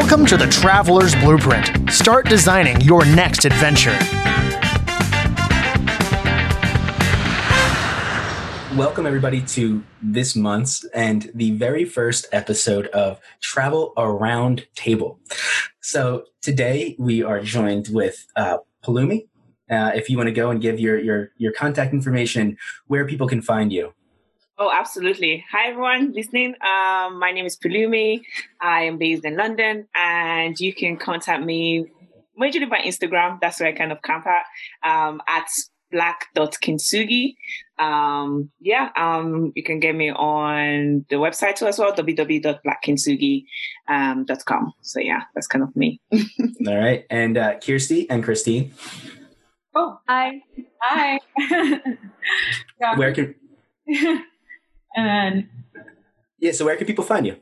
Welcome to the Traveler's Blueprint. Start designing your next adventure. Welcome, everybody, to this month's and the very first episode of Travel Around Table. So, today we are joined with uh, Palumi. Uh, if you want to go and give your, your, your contact information, where people can find you. Oh, absolutely. Hi, everyone listening. Um, my name is Palumi. I am based in London, and you can contact me majorly by Instagram. That's where I kind of camp at, um, at black.kintsugi. Um, yeah, um, you can get me on the website too as well, www.blackkintsugi.com. Um, so yeah, that's kind of me. All right. And uh, Kirsty and Christine. Oh, hi. Hi. yeah. Where can and yeah, so where can people find you?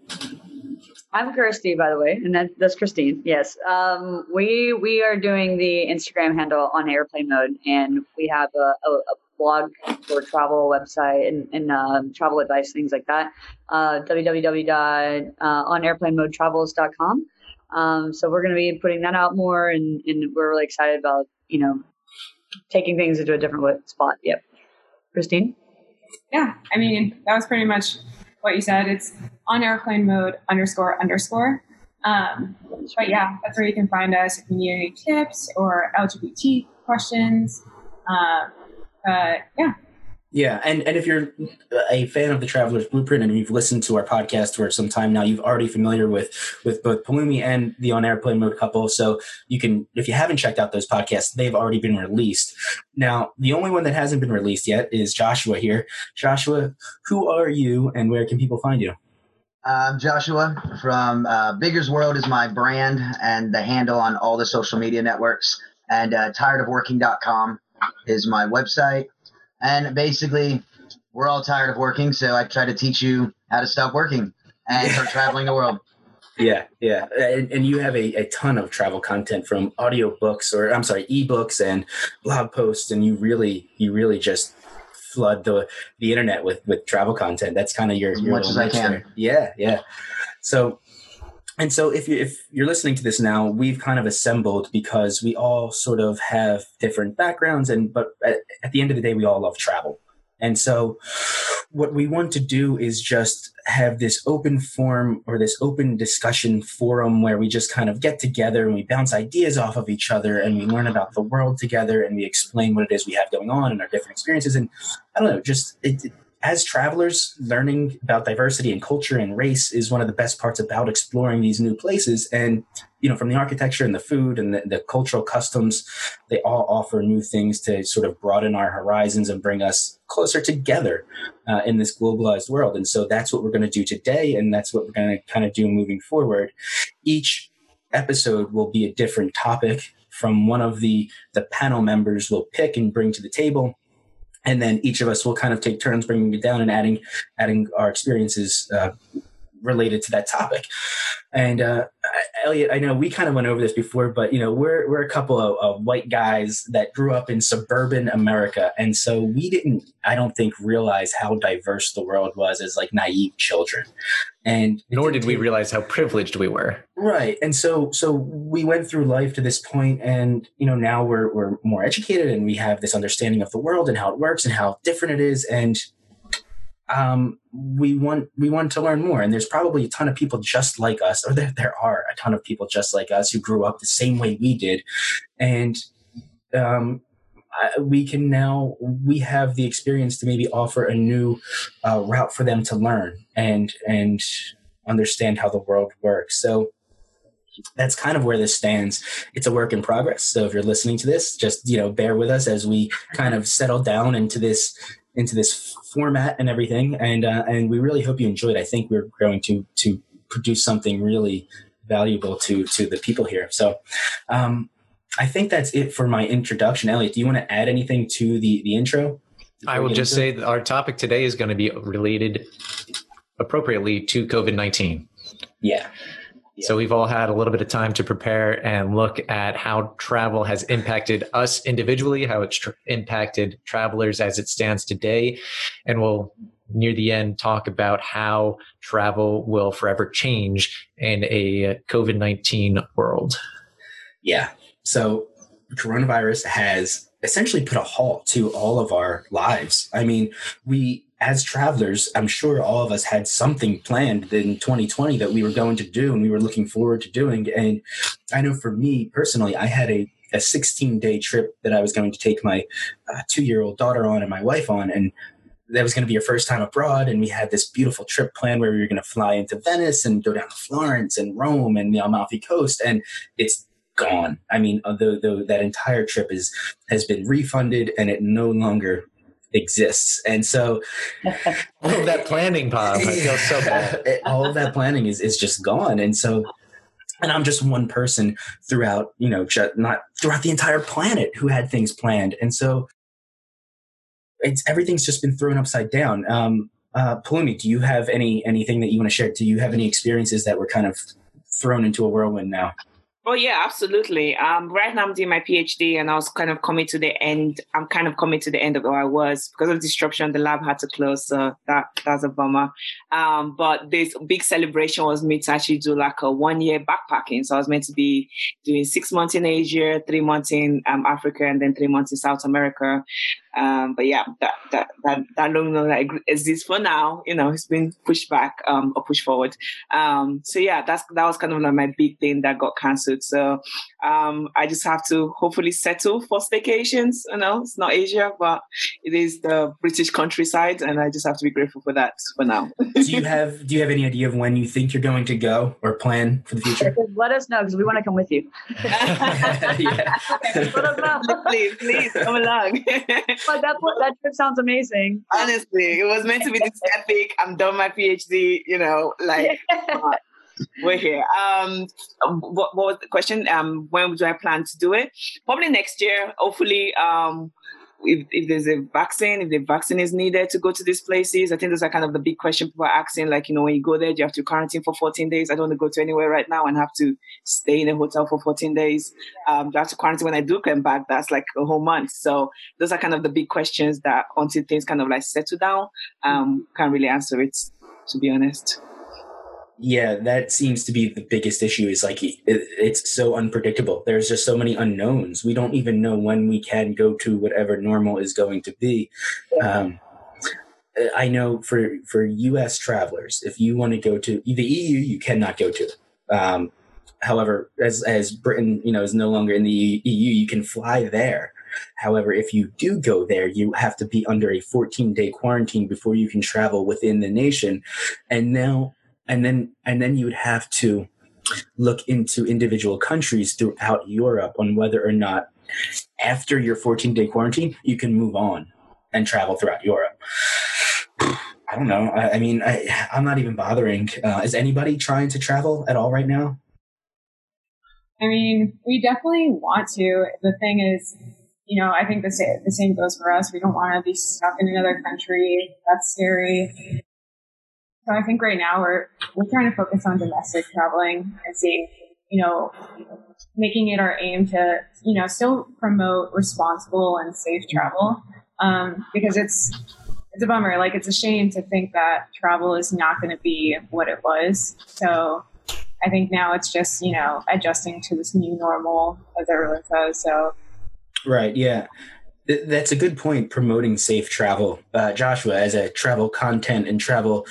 I'm Kirsty, by the way, and that, that's Christine. Yes, um, we we are doing the Instagram handle on airplane mode, and we have a, a, a blog for travel website and, and uh, travel advice, things like that. Uh, www.onairplanemodetravels.com. Um, so we're going to be putting that out more, and, and we're really excited about you know taking things into a different spot. Yep, Christine yeah, I mean, that was pretty much what you said. It's on airplane mode underscore underscore. Um, but yeah, that's where you can find us if you need any tips or LGBT questions. Um, but yeah, yeah, and and if you're a fan of the Traveler's Blueprint and you've listened to our podcast for some time now, you've already familiar with with both Palumi and the On Air Airplane Mode couple. So you can, if you haven't checked out those podcasts, they've already been released. Now, the only one that hasn't been released yet is Joshua here. Joshua, who are you, and where can people find you? I'm Joshua from uh, Bigger's World is my brand and the handle on all the social media networks. And uh, tiredofworking.com is my website. And basically, we're all tired of working, so I try to teach you how to stop working and start traveling the world. Yeah, yeah, and, and you have a, a ton of travel content from audiobooks or I'm sorry, ebooks and blog posts, and you really you really just flood the the internet with with travel content. That's kind of your as your much as I can. There. Yeah, yeah. So and so if you if you're listening to this now, we've kind of assembled because we all sort of have different backgrounds and but at, at the end of the day we all love travel. And so what we want to do is just have this open forum or this open discussion forum where we just kind of get together and we bounce ideas off of each other and we learn about the world together and we explain what it is we have going on and our different experiences. And I don't know, just it, it as travelers, learning about diversity and culture and race is one of the best parts about exploring these new places. And, you know, from the architecture and the food and the, the cultural customs, they all offer new things to sort of broaden our horizons and bring us closer together uh, in this globalized world. And so that's what we're going to do today. And that's what we're going to kind of do moving forward. Each episode will be a different topic from one of the the panel members will pick and bring to the table and then each of us will kind of take turns bringing it down and adding adding our experiences uh, related to that topic. And uh, Elliot, I know we kind of went over this before, but you know we're we're a couple of, of, white guys that grew up in suburban America, and so we didn't, I don't think, realize how diverse the world was as like naive children. And nor did we realize how privileged we were. Right, and so so we went through life to this point, and you know now we're we're more educated, and we have this understanding of the world and how it works and how different it is, and um, we want we want to learn more. And there's probably a ton of people just like us or there, there are a ton of people just like us who grew up the same way we did. And um, we can now we have the experience to maybe offer a new uh, route for them to learn and and understand how the world works so that's kind of where this stands. It's a work in progress. So if you're listening to this, just you know, bear with us as we kind of settle down into this into this format and everything. And uh, and we really hope you enjoyed. I think we're going to to produce something really valuable to to the people here. So. Um, I think that's it for my introduction. Elliot, do you want to add anything to the the intro? I will just say that our topic today is going to be related appropriately to COVID nineteen. Yeah. So we've all had a little bit of time to prepare and look at how travel has impacted us individually, how it's tr- impacted travelers as it stands today, and we'll near the end talk about how travel will forever change in a COVID 19 world. Yeah. So coronavirus has essentially put a halt to all of our lives. I mean, we as travelers, I'm sure all of us had something planned in 2020 that we were going to do and we were looking forward to doing. And I know for me personally, I had a, a 16 day trip that I was going to take my uh, two year old daughter on and my wife on. And that was going to be a first time abroad. And we had this beautiful trip planned where we were going to fly into Venice and go down to Florence and Rome and the Amalfi Coast. And it's gone. I mean, although, though that entire trip is has been refunded and it no longer exists. And so all of that planning, Bob, I feel so bad. all of that planning is, is just gone. And so and I'm just one person throughout, you know, not throughout the entire planet who had things planned. And so it's everything's just been thrown upside down. Um, uh, Palumi, do you have any anything that you want to share? Do you have any experiences that were kind of thrown into a whirlwind now? Oh yeah, absolutely. Um, right now I'm doing my PhD, and I was kind of coming to the end. I'm kind of coming to the end of where I was because of disruption. The lab had to close, so that that's a bummer. Um, but this big celebration was me to actually do like a one year backpacking. So I was meant to be doing six months in Asia, three months in um, Africa, and then three months in South America. Um, but yeah, that that that that no longer exists for now. You know, it's been pushed back um, or pushed forward. Um, so yeah, that's that was kind of like my big thing that got cancelled. So um, I just have to hopefully settle for staycations. You know, it's not Asia, but it is the British countryside, and I just have to be grateful for that for now. do you have Do you have any idea of when you think you're going to go or plan for the future? Let us know because we want to come with you. please, please come along but that that trip sounds amazing. Honestly, it was meant to be this epic. I'm done my PhD. You know, like. We're here. Um, what, what, was the question? Um, when do I plan to do it? Probably next year. Hopefully, um, if, if there's a vaccine, if the vaccine is needed to go to these places, I think those are kind of the big question people are asking. Like, you know, when you go there, you have to quarantine for 14 days. I don't want to go to anywhere right now and have to stay in a hotel for 14 days. Um, you have to quarantine when I do come back. That's like a whole month. So those are kind of the big questions that until things kind of like settle down, um, can't really answer it, to be honest yeah that seems to be the biggest issue is like it, it's so unpredictable. There's just so many unknowns. We don't even know when we can go to whatever normal is going to be. Um, i know for for us travelers if you want to go to the eu you cannot go to. Um, however as as britain you know is no longer in the eu you can fly there. However, if you do go there, you have to be under a 14 day quarantine before you can travel within the nation. And now and then and then you would have to look into individual countries throughout Europe on whether or not after your 14 day quarantine you can move on and travel throughout Europe. I don't know. I, I mean, I, I'm not even bothering. Uh, is anybody trying to travel at all right now? I mean, we definitely want to. The thing is, you know, I think the same, the same goes for us. We don't want to be stuck in another country. That's scary. So I think right now we're we're trying to focus on domestic traveling and seeing, you know, making it our aim to, you know, still promote responsible and safe travel. Um, because it's it's a bummer. Like it's a shame to think that travel is not going to be what it was. So I think now it's just you know adjusting to this new normal, as everyone says. So right, yeah. That's a good point. Promoting safe travel, uh, Joshua, as a travel content and travel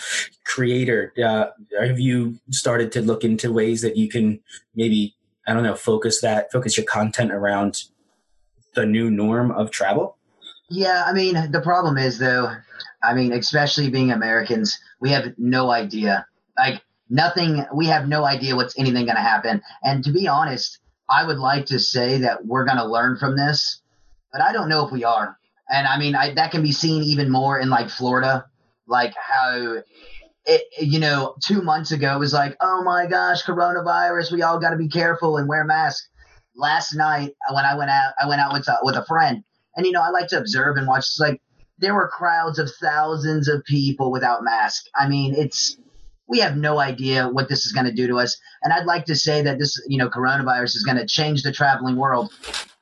creator, uh, have you started to look into ways that you can maybe I don't know focus that focus your content around the new norm of travel? Yeah, I mean the problem is though, I mean especially being Americans, we have no idea. Like nothing, we have no idea what's anything going to happen. And to be honest, I would like to say that we're going to learn from this but I don't know if we are. And I mean, I, that can be seen even more in like Florida, like how it, you know, two months ago it was like, oh my gosh, coronavirus, we all got to be careful and wear masks. Last night when I went out, I went out with a, with a friend, and you know, I like to observe and watch. It's like there were crowds of thousands of people without masks. I mean, it's we have no idea what this is going to do to us. And I'd like to say that this, you know, coronavirus is going to change the traveling world.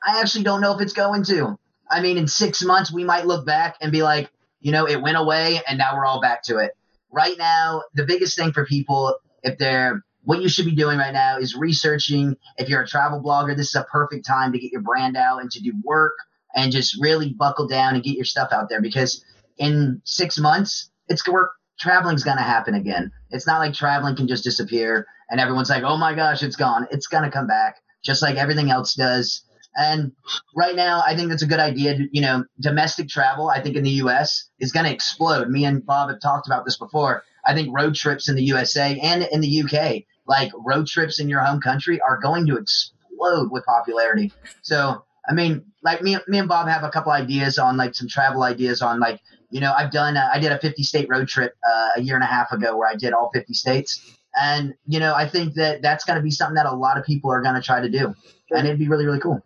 I actually don't know if it's going to. I mean, in six months, we might look back and be like, you know, it went away and now we're all back to it. Right now, the biggest thing for people, if they're what you should be doing right now is researching. If you're a travel blogger, this is a perfect time to get your brand out and to do work and just really buckle down and get your stuff out there because in six months, it's work. Traveling's going to happen again. It's not like traveling can just disappear and everyone's like, oh my gosh, it's gone. It's going to come back just like everything else does. And right now, I think that's a good idea. You know, domestic travel, I think in the U.S. is going to explode. Me and Bob have talked about this before. I think road trips in the USA and in the U.K., like road trips in your home country, are going to explode with popularity. So, I mean, like me, me and Bob have a couple ideas on like some travel ideas on like, you know, I've done, uh, I did a 50 state road trip uh, a year and a half ago where I did all 50 states. And, you know, I think that that's going to be something that a lot of people are going to try to do. And it'd be really, really cool.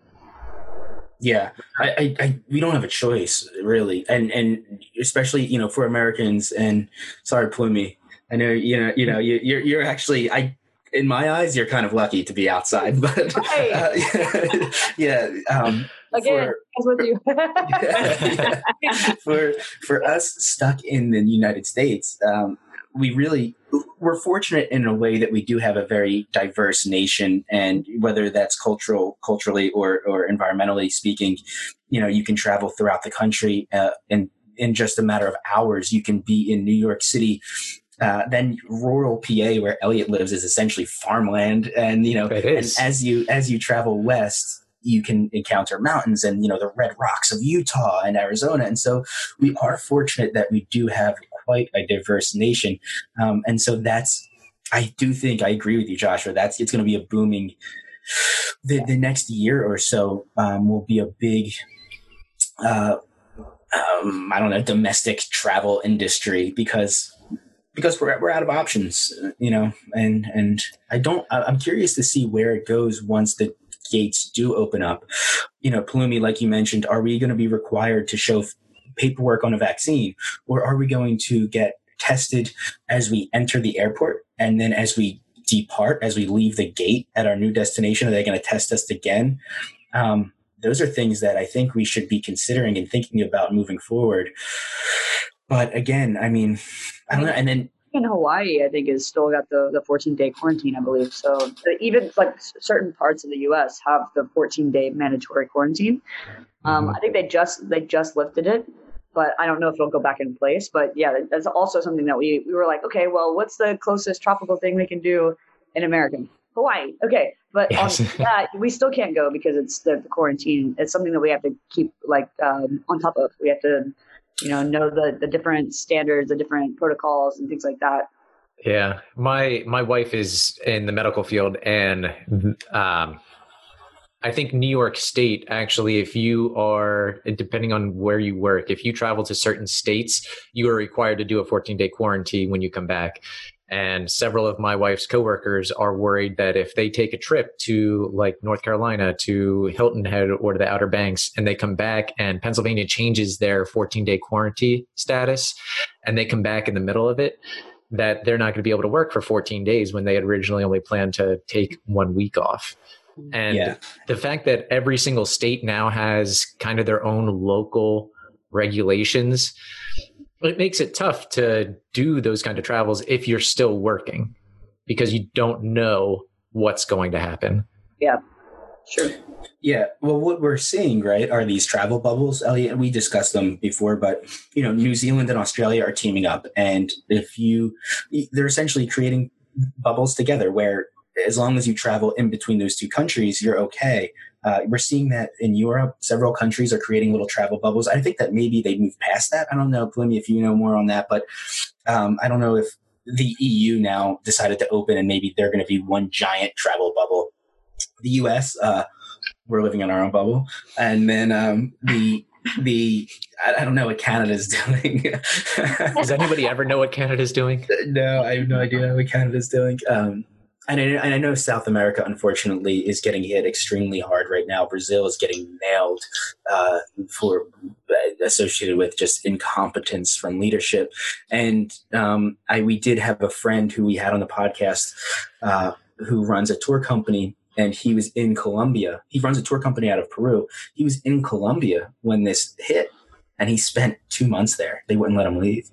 Yeah, I, I, I, we don't have a choice really, and and especially you know for Americans. And sorry, Plumey, I know you know you know you, you're you're actually I in my eyes you're kind of lucky to be outside, but uh, yeah, yeah um, again, for, with you. for for us stuck in the United States, um, we really we're fortunate in a way that we do have a very diverse nation and whether that's cultural culturally or or environmentally speaking you know you can travel throughout the country uh, in in just a matter of hours you can be in new york city uh, then rural PA, where Elliot lives, is essentially farmland, and you know, and as you as you travel west, you can encounter mountains and you know the red rocks of Utah and Arizona, and so we are fortunate that we do have quite a diverse nation. Um, and so that's, I do think I agree with you, Joshua. That's it's going to be a booming. The, the next year or so um, will be a big, uh, um, I don't know, domestic travel industry because because we're we're out of options, you know, and and I don't. I'm curious to see where it goes once the gates do open up. You know, Plumi, like you mentioned, are we going to be required to show paperwork on a vaccine? Or are we going to get tested as we enter the airport and then as we depart, as we leave the gate at our new destination? Are they going to test us again? Um, those are things that I think we should be considering and thinking about moving forward. But again, I mean, I don't know. And then in Hawaii, I think, is still got the, the 14 day quarantine, I believe. So even like certain parts of the U.S. have the 14 day mandatory quarantine. Um. I think they just they just lifted it but I don't know if it'll go back in place. But yeah, that's also something that we we were like, okay, well, what's the closest tropical thing we can do in America? Hawaii. Okay, but yes. on that we still can't go because it's the, the, quarantine. It's something that we have to keep like um, on top of. We have to, you know, know the the different standards, the different protocols, and things like that. Yeah, my my wife is in the medical field, and um, I think New York State, actually, if you are, depending on where you work, if you travel to certain states, you are required to do a 14 day quarantine when you come back. And several of my wife's coworkers are worried that if they take a trip to like North Carolina, to Hilton Head or to the Outer Banks, and they come back and Pennsylvania changes their 14 day quarantine status and they come back in the middle of it, that they're not going to be able to work for 14 days when they had originally only planned to take one week off. And yeah. the fact that every single state now has kind of their own local regulations, it makes it tough to do those kind of travels if you're still working because you don't know what's going to happen. Yeah. Sure. Yeah. Well, what we're seeing, right, are these travel bubbles. Elliot, we discussed them before, but you know, New Zealand and Australia are teaming up, and if you, they're essentially creating bubbles together where as long as you travel in between those two countries, you're okay. Uh, we're seeing that in Europe. Several countries are creating little travel bubbles. I think that maybe they move past that. I don't know, Pliny, if you know more on that, but um, I don't know if the EU now decided to open and maybe they're going to be one giant travel bubble. The US, uh, we're living in our own bubble, and then um, the the I, don't know what Canada's doing. Does anybody ever know what Canada's doing? No, I have no idea what Canada's doing. Um, and I, and I know South America, unfortunately, is getting hit extremely hard right now. Brazil is getting nailed uh, for associated with just incompetence from leadership. And um, I we did have a friend who we had on the podcast uh, who runs a tour company, and he was in Colombia. He runs a tour company out of Peru. He was in Colombia when this hit, and he spent two months there. They wouldn't let him leave.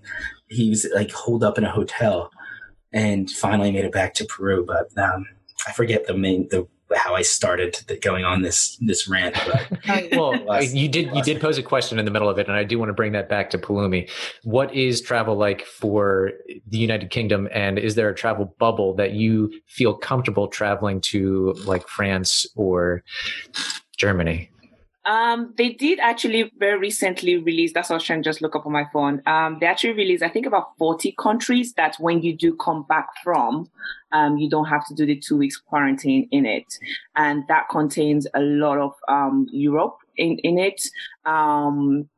He was like holed up in a hotel, and finally made it back to Peru. But um, I forget the main the how I started going on this this rant. But well, you did you did pose a question in the middle of it, and I do want to bring that back to Palumi. What is travel like for the United Kingdom, and is there a travel bubble that you feel comfortable traveling to, like France or Germany? Um, they did actually very recently release. That's what I was trying to just look up on my phone. Um, they actually released, I think, about forty countries that when you do come back from, um, you don't have to do the two weeks quarantine in it, and that contains a lot of um, Europe in in it. Um,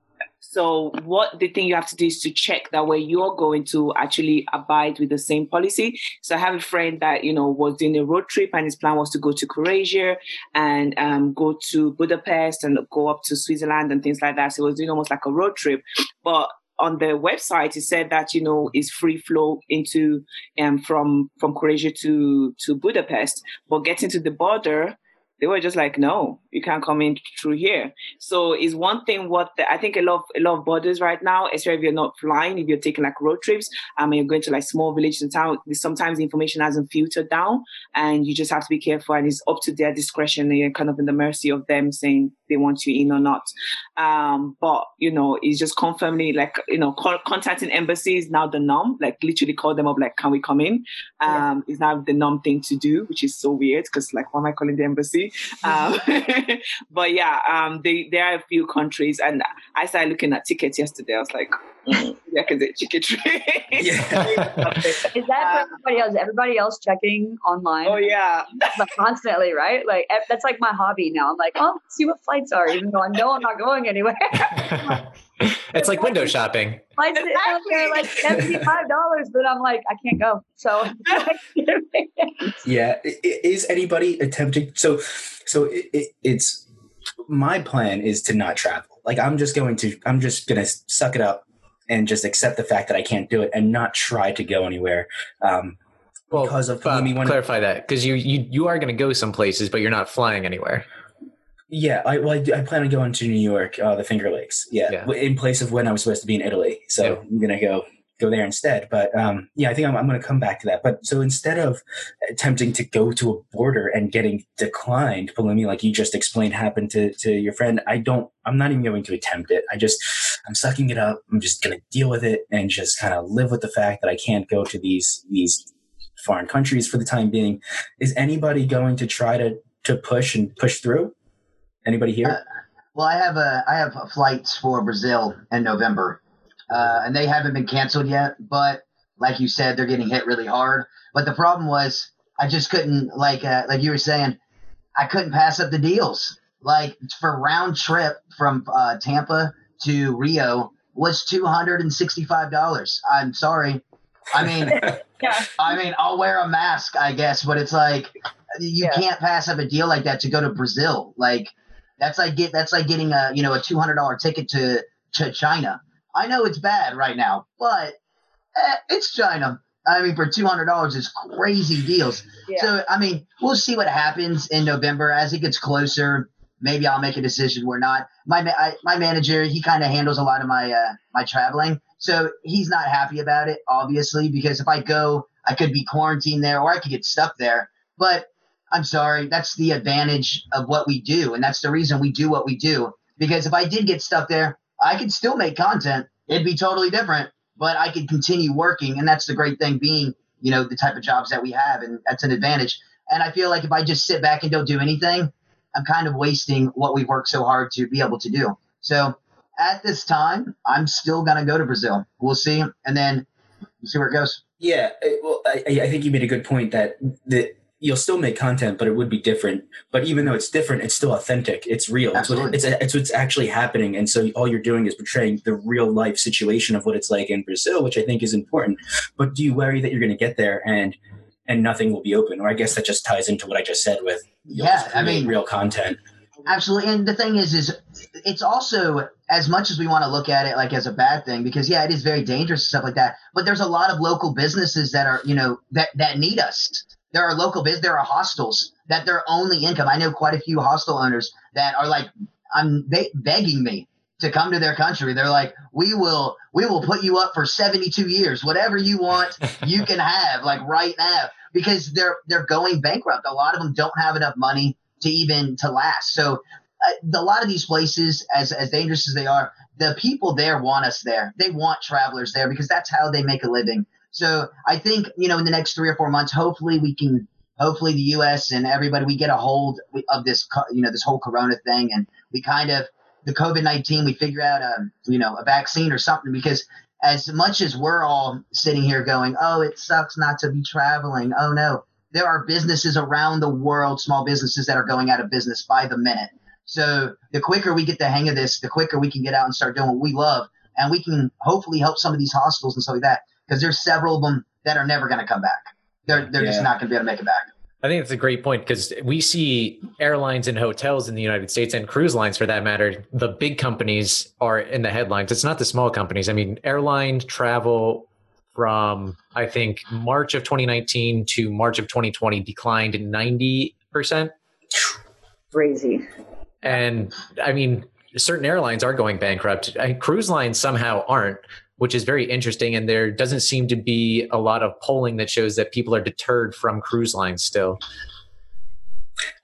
so what the thing you have to do is to check that where you're going to actually abide with the same policy. So I have a friend that, you know, was doing a road trip and his plan was to go to Croatia and um, go to Budapest and go up to Switzerland and things like that. So he was doing almost like a road trip. But on the website it said that you know is free flow into um from from Croatia to to Budapest but getting to the border they were just like, no, you can't come in through here. So it's one thing what the, I think a lot of, a lot of borders right now, especially if you're not flying, if you're taking like road trips, I um, mean, you're going to like small villages and town, sometimes the information hasn't filtered down and you just have to be careful and it's up to their discretion and you're kind of in the mercy of them saying they want you in or not. Um, but, you know, it's just confirming like, you know, call, contacting embassies now the norm, like literally call them up, like, can we come in? Um, yeah. is now the norm thing to do, which is so weird because like, why am I calling the embassy? Um, but yeah, um, they, there are a few countries, and I started looking at tickets yesterday. I was like, mm, yeah, because it's ticket trade. yeah. Is that for everybody else? Everybody else checking online? Oh yeah, like constantly, right? Like that's like my hobby now. I'm like, oh, see what flights are, even though I know I'm not going anywhere. it's like window shopping. Flights exactly. there like seventy five dollars, but I'm like, I can't go. So yeah, is anybody attempting? So, so it, it, it's my plan is to not travel. Like I'm just going to, I'm just gonna suck it up and just accept the fact that I can't do it and not try to go anywhere. Um, well, because of uh, clarify that because you, you you are going to go some places, but you're not flying anywhere. Yeah, I well, I, I, plan on going to New York, uh, the Finger Lakes. Yeah, yeah, in place of when I was supposed to be in Italy. So yeah. I'm gonna go go there instead. But um, yeah, I think I'm, I'm going to come back to that. But so instead of attempting to go to a border and getting declined, Palumi, like you just explained, happened to, to your friend, I don't, I'm not even going to attempt it. I just, I'm sucking it up. I'm just going to deal with it and just kind of live with the fact that I can't go to these, these foreign countries for the time being. Is anybody going to try to, to push and push through? Anybody here? Uh, well, I have a, I have flights for Brazil in November uh, and they haven't been canceled yet. But like you said, they're getting hit really hard. But the problem was, I just couldn't like uh, like you were saying, I couldn't pass up the deals. Like for round trip from uh, Tampa to Rio was two hundred and sixty five dollars. I'm sorry. I mean, yeah. I mean, I'll wear a mask, I guess, but it's like you yeah. can't pass up a deal like that to go to Brazil. Like that's like get that's like getting a you know a two hundred dollar ticket to to China. I know it's bad right now, but eh, it's China. I mean, for two hundred dollars, it's crazy deals. Yeah. So, I mean, we'll see what happens in November as it gets closer. Maybe I'll make a decision We're not. My I, my manager, he kind of handles a lot of my uh, my traveling, so he's not happy about it, obviously, because if I go, I could be quarantined there, or I could get stuck there. But I'm sorry, that's the advantage of what we do, and that's the reason we do what we do. Because if I did get stuck there, I could still make content. It'd be totally different, but I could continue working. And that's the great thing being, you know, the type of jobs that we have. And that's an advantage. And I feel like if I just sit back and don't do anything, I'm kind of wasting what we've worked so hard to be able to do. So at this time, I'm still going to go to Brazil. We'll see. And then we'll see where it goes. Yeah. Well, I, I think you made a good point that the, you'll still make content, but it would be different. But even though it's different, it's still authentic. It's real. It's, what, it's, it's what's actually happening. And so all you're doing is portraying the real life situation of what it's like in Brazil, which I think is important. But do you worry that you're going to get there and and nothing will be open? Or I guess that just ties into what I just said with yeah, I mean real content. Absolutely. And the thing is, is it's also as much as we want to look at it like as a bad thing, because yeah, it is very dangerous and stuff like that. But there's a lot of local businesses that are, you know, that that need us there are local biz, there are hostels that their only income. I know quite a few hostel owners that are like, I'm they begging me to come to their country. They're like, we will, we will put you up for 72 years. Whatever you want, you can have like right now because they're, they're going bankrupt. A lot of them don't have enough money to even to last. So uh, a lot of these places, as, as dangerous as they are, the people there want us there. They want travelers there because that's how they make a living. So I think, you know, in the next three or four months, hopefully we can, hopefully the U.S. and everybody, we get a hold of this, you know, this whole Corona thing, and we kind of the COVID nineteen, we figure out a, um, you know, a vaccine or something. Because as much as we're all sitting here going, "Oh, it sucks not to be traveling," oh no, there are businesses around the world, small businesses that are going out of business by the minute. So the quicker we get the hang of this, the quicker we can get out and start doing what we love, and we can hopefully help some of these hospitals and stuff like that because there's several of them that are never going to come back. They're they're yeah. just not going to be able to make it back. I think it's a great point because we see airlines and hotels in the United States and cruise lines for that matter. The big companies are in the headlines. It's not the small companies. I mean, airline travel from I think March of 2019 to March of 2020 declined 90%. Crazy. And I mean, certain airlines are going bankrupt. cruise lines somehow aren't which is very interesting. And there doesn't seem to be a lot of polling that shows that people are deterred from cruise lines still.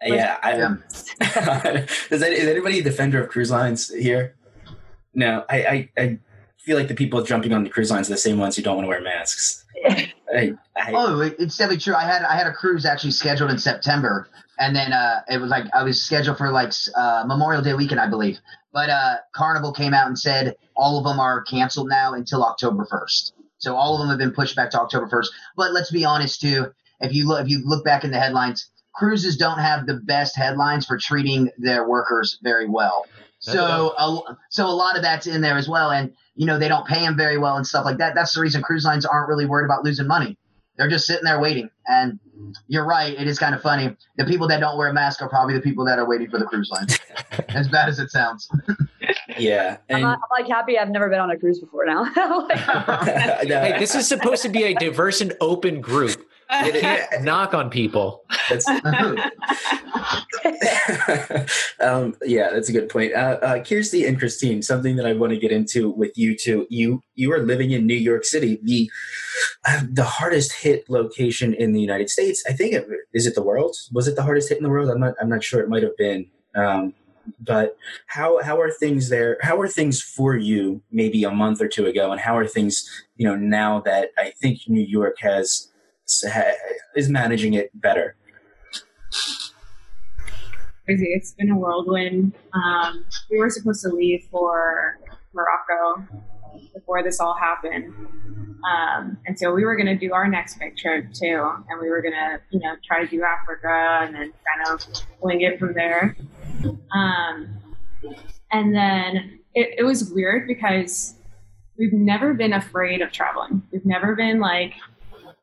Yeah, I am. is, anybody a defender of cruise lines here? No, I, I, I feel like the people jumping on the cruise lines are the same ones who don't want to wear masks. I, I, oh, it's definitely true. I had I had a cruise actually scheduled in September, and then uh, it was like I was scheduled for like uh, Memorial Day weekend, I believe. But uh, Carnival came out and said all of them are canceled now until October 1st. So all of them have been pushed back to October 1st. But let's be honest too. If you look, if you look back in the headlines, cruises don't have the best headlines for treating their workers very well. So, a, so a lot of that's in there as well, and you know they don't pay them very well and stuff like that. That's the reason cruise lines aren't really worried about losing money. They're just sitting there waiting. And you're right, it is kind of funny. The people that don't wear a mask are probably the people that are waiting for the cruise line. as bad as it sounds. yeah. And I'm, I'm, like happy I've never been on a cruise before now. like, hey, this is supposed to be a diverse and open group. You can't knock on people. That's, um, yeah, that's a good point. Uh, uh, Kirsty and Christine, something that I want to get into with you two. You you are living in New York City, the uh, the hardest hit location in the United States. I think it, is it the world? Was it the hardest hit in the world? I'm not I'm not sure. It might have been. Um, but how how are things there? How are things for you maybe a month or two ago, and how are things you know now that I think New York has is managing it better? Crazy. It's been a whirlwind. Um, we were supposed to leave for Morocco before this all happened. Um, and so we were going to do our next big trip too. And we were going to, you know, try to do Africa and then kind of wing it from there. Um, and then it, it was weird because we've never been afraid of traveling. We've never been like,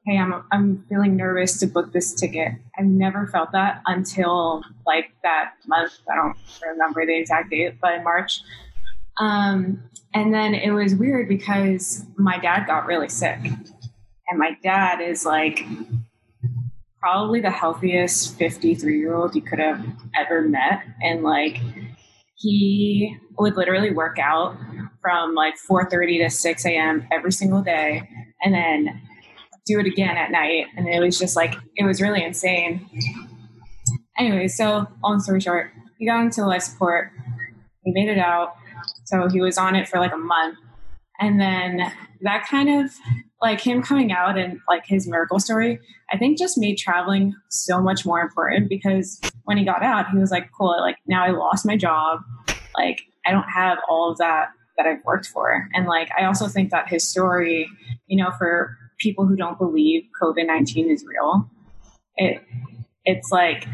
hey, I'm, I'm feeling nervous to book this ticket. I've never felt that until like that month. I don't remember the exact date, but in March. Um, and then it was weird because my dad got really sick. And my dad is like probably the healthiest 53 year old you could have ever met. And like, he would literally work out from like 4.30 to 6 a.m. every single day. And then do it again at night. And it was just like, it was really insane. Anyway, so long story short, he got into life support. He made it out. So he was on it for like a month. And then that kind of like him coming out and like his miracle story, I think just made traveling so much more important because when he got out, he was like, cool, like now I lost my job. Like I don't have all of that that I've worked for. And like I also think that his story, you know, for people who don't believe COVID 19 is real. It, it's like,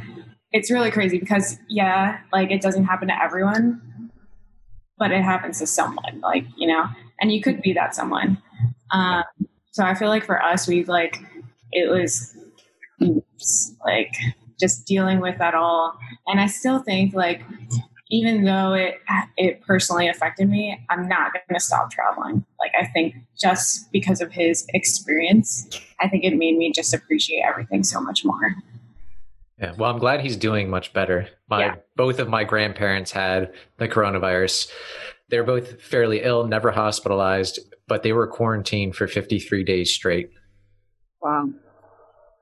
it's really crazy because, yeah, like it doesn't happen to everyone, but it happens to someone, like, you know, and you could be that someone. Um, so I feel like for us, we like, it was like just dealing with that all. And I still think like even though it it personally affected me, I'm not going to stop traveling. Like I think just because of his experience, I think it made me just appreciate everything so much more. Yeah, well, I'm glad he's doing much better. My yeah. both of my grandparents had the coronavirus, They were both fairly ill, never hospitalized, but they were quarantined for 53 days straight. Wow.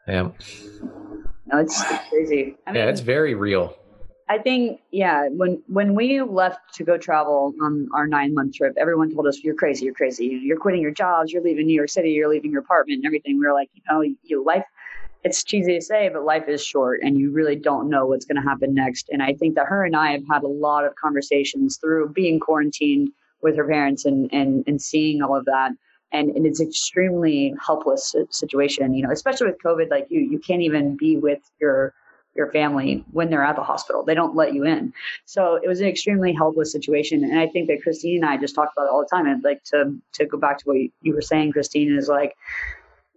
Yeah. No, it's, it's crazy. I mean, yeah, it's very real. I think, yeah, when when we left to go travel on our nine month trip, everyone told us, "You're crazy, you're crazy. You're quitting your jobs, you're leaving New York City, you're leaving your apartment, and everything." We were like, you know, you life. It's cheesy to say, but life is short, and you really don't know what's going to happen next. And I think that her and I have had a lot of conversations through being quarantined with her parents and and and seeing all of that. And, and it's extremely helpless situation, you know, especially with COVID. Like you, you can't even be with your your family when they're at the hospital. They don't let you in. So it was an extremely helpless situation. And I think that Christine and I just talk about it all the time. And like to to go back to what you were saying, Christine, is like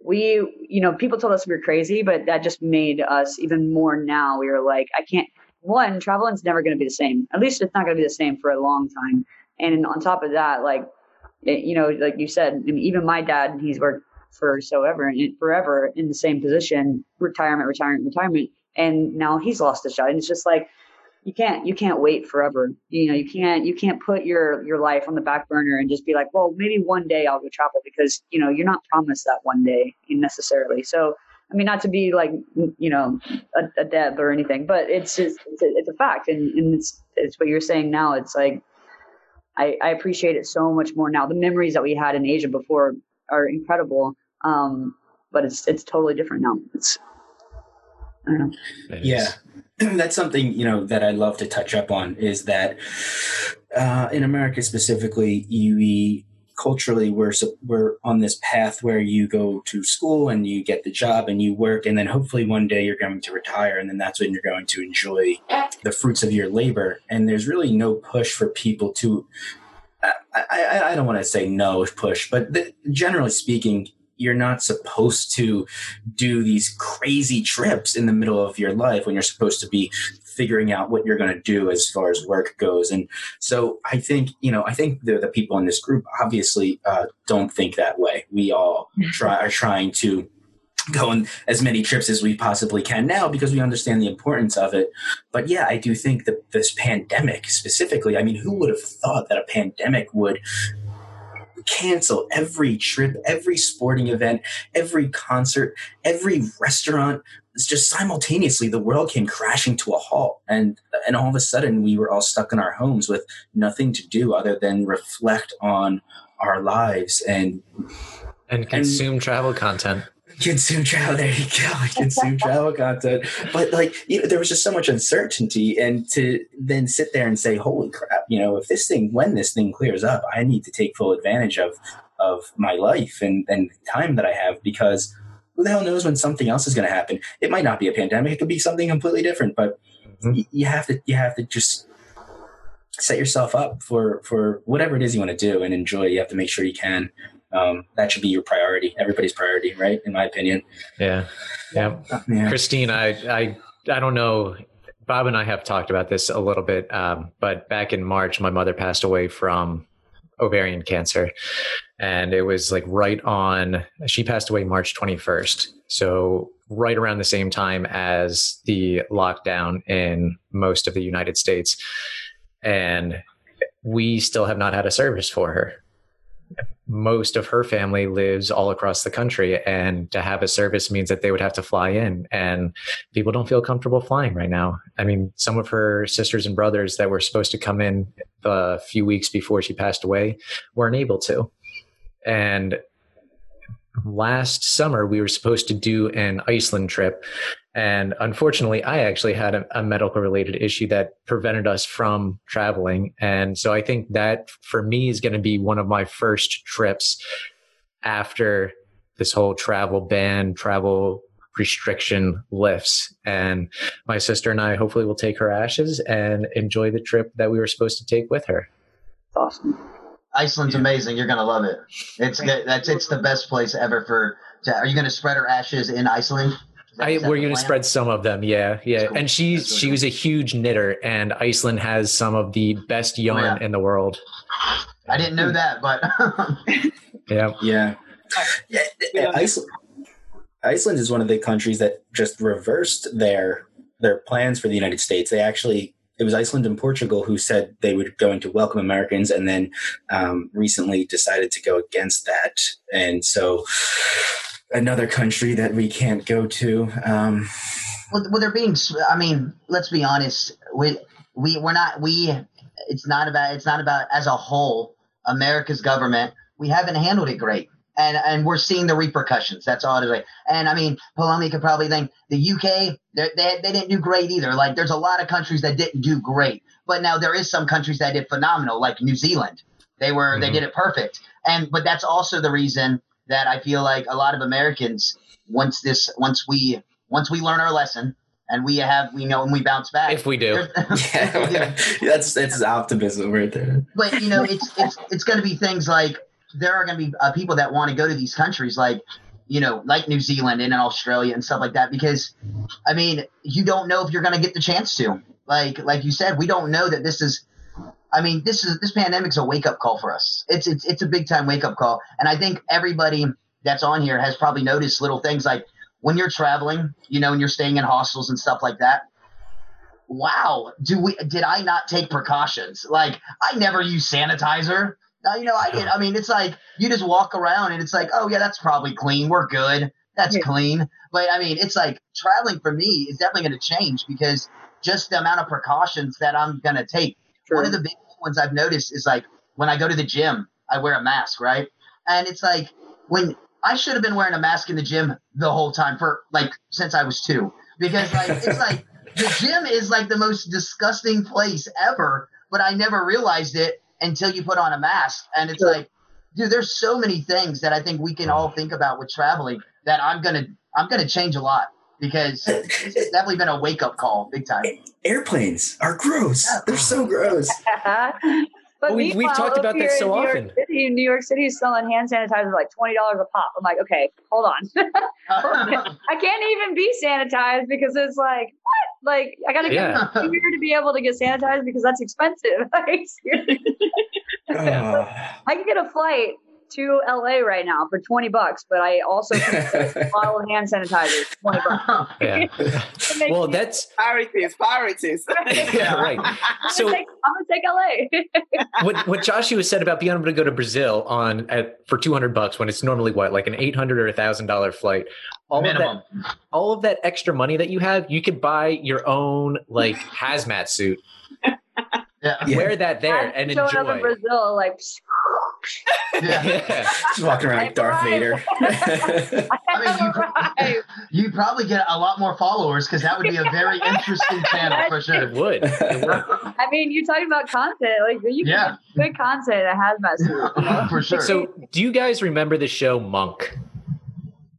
we, you know, people told us we were crazy, but that just made us even more now. We were like, I can't one, traveling's never gonna be the same. At least it's not gonna be the same for a long time. And on top of that, like you know, like you said, even my dad, he's worked for so ever and forever in the same position, retirement, retirement, retirement and now he's lost his job. And it's just like you can't you can't wait forever. You know you can't you can't put your your life on the back burner and just be like well maybe one day i'll go travel because you know you're not promised that one day necessarily. So i mean not to be like you know a, a deb or anything but it's just it's a, it's a fact. And, and it's it's what you're saying now. It's like I, I appreciate it so much more now. The memories that we had in asia before are incredible um but it's it's totally different now. It's yeah. That's something you know that i love to touch up on is that uh, in america specifically we culturally we're we're on this path where you go to school and you get the job and you work and then hopefully one day you're going to retire and then that's when you're going to enjoy the fruits of your labor. And there's really no push for people to I, I, I don't want to say no push, but the, generally speaking, you're not supposed to do these crazy trips in the middle of your life when you're supposed to be figuring out what you're going to do as far as work goes. And so I think, you know, I think the, the people in this group obviously uh, don't think that way. We all try, are trying to go on as many trips as we possibly can now because we understand the importance of it. But yeah, I do think that this pandemic specifically, I mean, who would have thought that a pandemic would cancel every trip, every sporting event, every concert, every restaurant. It's just simultaneously the world came crashing to a halt, and and all of a sudden we were all stuck in our homes with nothing to do other than reflect on our lives and and consume and, travel content consume travel. There you go. Consume travel content. But like, you know, there was just so much uncertainty, and to then sit there and say, "Holy crap!" You know, if this thing, when this thing clears up, I need to take full advantage of of my life and and time that I have because who the hell knows when something else is going to happen? It might not be a pandemic. It could be something completely different. But mm-hmm. y- you have to you have to just set yourself up for for whatever it is you want to do and enjoy. You have to make sure you can um, that should be your priority, everybody's priority, right? In my opinion. Yeah. Yeah. yeah. Christine, I, I, I don't know. Bob and I have talked about this a little bit, um, but back in March, my mother passed away from ovarian cancer. And it was like right on, she passed away March 21st. So, right around the same time as the lockdown in most of the United States. And we still have not had a service for her most of her family lives all across the country and to have a service means that they would have to fly in and people don't feel comfortable flying right now. I mean some of her sisters and brothers that were supposed to come in a few weeks before she passed away weren't able to. And last summer we were supposed to do an iceland trip and unfortunately, I actually had a, a, medical related issue that prevented us from traveling. And so I think that for me is going to be one of my first trips after this whole travel ban, travel restriction lifts. And my sister and I hopefully will take her ashes and enjoy the trip that we were supposed to take with her. Awesome. Iceland's amazing. You're gonna love it. It's that's it's the best place ever for. To, are you gonna spread her ashes in Iceland? I, we're going to spread some of them. Yeah, yeah. Cool. And she's she was a huge knitter, and Iceland has some of the best oh, yarn yeah. in the world. I didn't know that, but yeah, yeah, yeah. Iceland, Iceland is one of the countries that just reversed their their plans for the United States. They actually it was Iceland and Portugal who said they were going to welcome Americans, and then um, recently decided to go against that. And so, another country that we can't go to. Um, well, well, they're being. I mean, let's be honest. We we we're not we. It's not about. It's not about as a whole. America's government. We haven't handled it great and and we're seeing the repercussions. That's all it is. And I mean, Palomi could probably think the UK they they didn't do great either. Like there's a lot of countries that didn't do great, but now there is some countries that did phenomenal, like New Zealand. They were mm-hmm. they did it perfect, and but that's also the reason that I feel like a lot of Americans once this once we once we learn our lesson and we have we know and we bounce back if we do yeah, that's that's optimism right there but you know it's it's it's going to be things like there are going to be uh, people that want to go to these countries like you know like new zealand and australia and stuff like that because i mean you don't know if you're going to get the chance to. Like like you said we don't know that this is i mean this is this pandemic's a wake-up call for us. It's it's, it's a big time wake-up call. And i think everybody that's on here has probably noticed little things like when you're traveling you know and you're staying in hostels and stuff like that wow do we did i not take precautions? Like i never use sanitizer uh, you know, I did. I mean, it's like you just walk around and it's like, oh yeah, that's probably clean. We're good. That's yeah. clean. But I mean, it's like traveling for me is definitely going to change because just the amount of precautions that I'm going to take. One of the big ones I've noticed is like when I go to the gym, I wear a mask, right? And it's like when I should have been wearing a mask in the gym the whole time for like since I was two because like it's like the gym is like the most disgusting place ever, but I never realized it until you put on a mask. And it's sure. like, dude, there's so many things that I think we can all think about with traveling that I'm gonna I'm gonna change a lot because it's definitely been a wake up call, big time. Airplanes are gross. They're so gross. But we, we've talked about that so New often. York City, New York City is selling hand sanitizer like twenty dollars a pop. I'm like, okay, hold on. I can't even be sanitized because it's like what? Like I gotta yeah. get here to be able to get sanitized because that's expensive. Uh. I can get a flight to LA right now for 20 bucks, but I also can a bottle of hand sanitizer 20 bucks. Yeah. well, that's priorities, priorities. yeah, right. I'm so gonna take, I'm gonna take LA. what what Joshua said about being able to go to Brazil on at for 200 bucks when it's normally what like an 800 or a thousand dollar flight. All Minimum. of that, all of that extra money that you have, you could buy your own like hazmat suit. Yeah. Wear that there I'm and enjoy. Up in Brazil, like yeah. yeah. Just walking around like Darth Vader. I mean, you, pro- you probably get a lot more followers because that would be a very interesting channel for sure. It would. It would. I mean, you're talking about content, like you yeah. good content that has that for sure. So, do you guys remember the show Monk?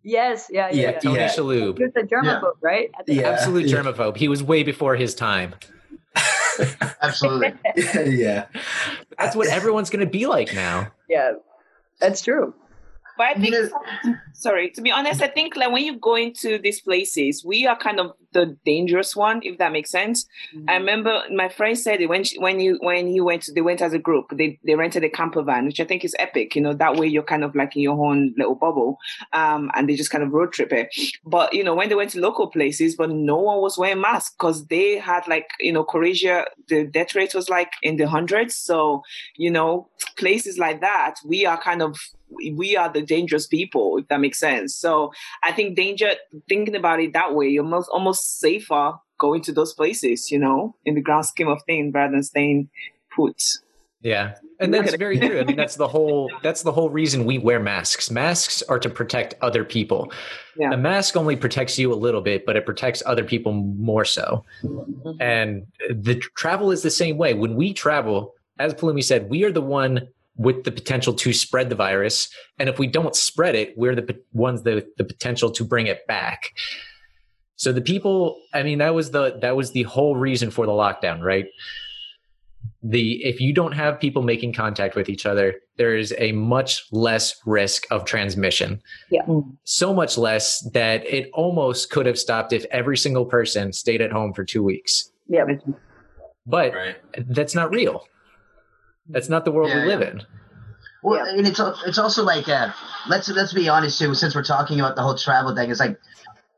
Yes, yeah, yeah. yeah. Tony yeah. Shalhoub. He was a germaphobe, yeah. right? Yeah. Absolute germaphobe. He was way before his time. Absolutely. yeah. That's what everyone's going to be like now. Yeah, that's true. But I think, sorry, to be honest, I think like when you go into these places, we are kind of the dangerous one, if that makes sense. Mm-hmm. I remember my friend said it when she, when you when he went, they went as a group. They they rented a camper van, which I think is epic. You know, that way you're kind of like in your own little bubble, um, and they just kind of road trip it. But you know, when they went to local places, but no one was wearing masks because they had like you know, Croatia, the death rate was like in the hundreds. So you know, places like that, we are kind of we are the dangerous people, if that makes sense. So I think danger, thinking about it that way, you're almost, almost safer going to those places, you know, in the grand scheme of things rather than staying put. Yeah. And that's very true. I mean, that's the whole that's the whole reason we wear masks. Masks are to protect other people. Yeah. The mask only protects you a little bit, but it protects other people more so. Mm-hmm. And the travel is the same way. When we travel, as Palumi said, we are the one with the potential to spread the virus. And if we don't spread it, we're the ones that the potential to bring it back. So the people, I mean, that was the that was the whole reason for the lockdown, right? The if you don't have people making contact with each other, there is a much less risk of transmission. Yeah. Mm. So much less that it almost could have stopped if every single person stayed at home for two weeks. Yeah. But right. that's not real. That's not the world yeah, we live in. Well, and it's it's also like uh, let's let's be honest too. Since we're talking about the whole travel thing, it's like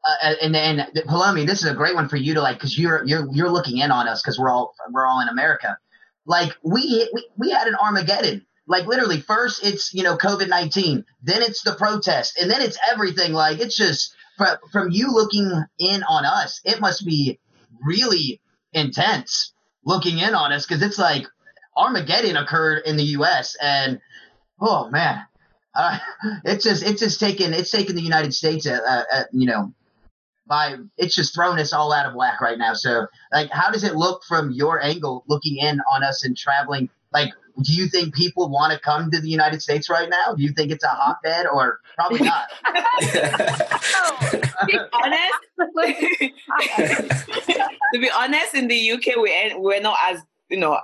uh, and and Palomi, this is a great one for you to like because you're you're you're looking in on us because we're all we're all in America. Like we, we we had an Armageddon. Like literally, first it's you know COVID nineteen, then it's the protest, and then it's everything. Like it's just from from you looking in on us, it must be really intense looking in on us because it's like Armageddon occurred in the U.S. and oh man, uh, it's just it's just taken it's taken the United States at, uh, at, you know by it's just thrown us all out of whack right now. So like, how does it look from your angle, looking in on us and traveling? Like, do you think people want to come to the United States right now? Do you think it's a hotbed or probably not? to be honest, to be honest, in the UK, we we're not as you know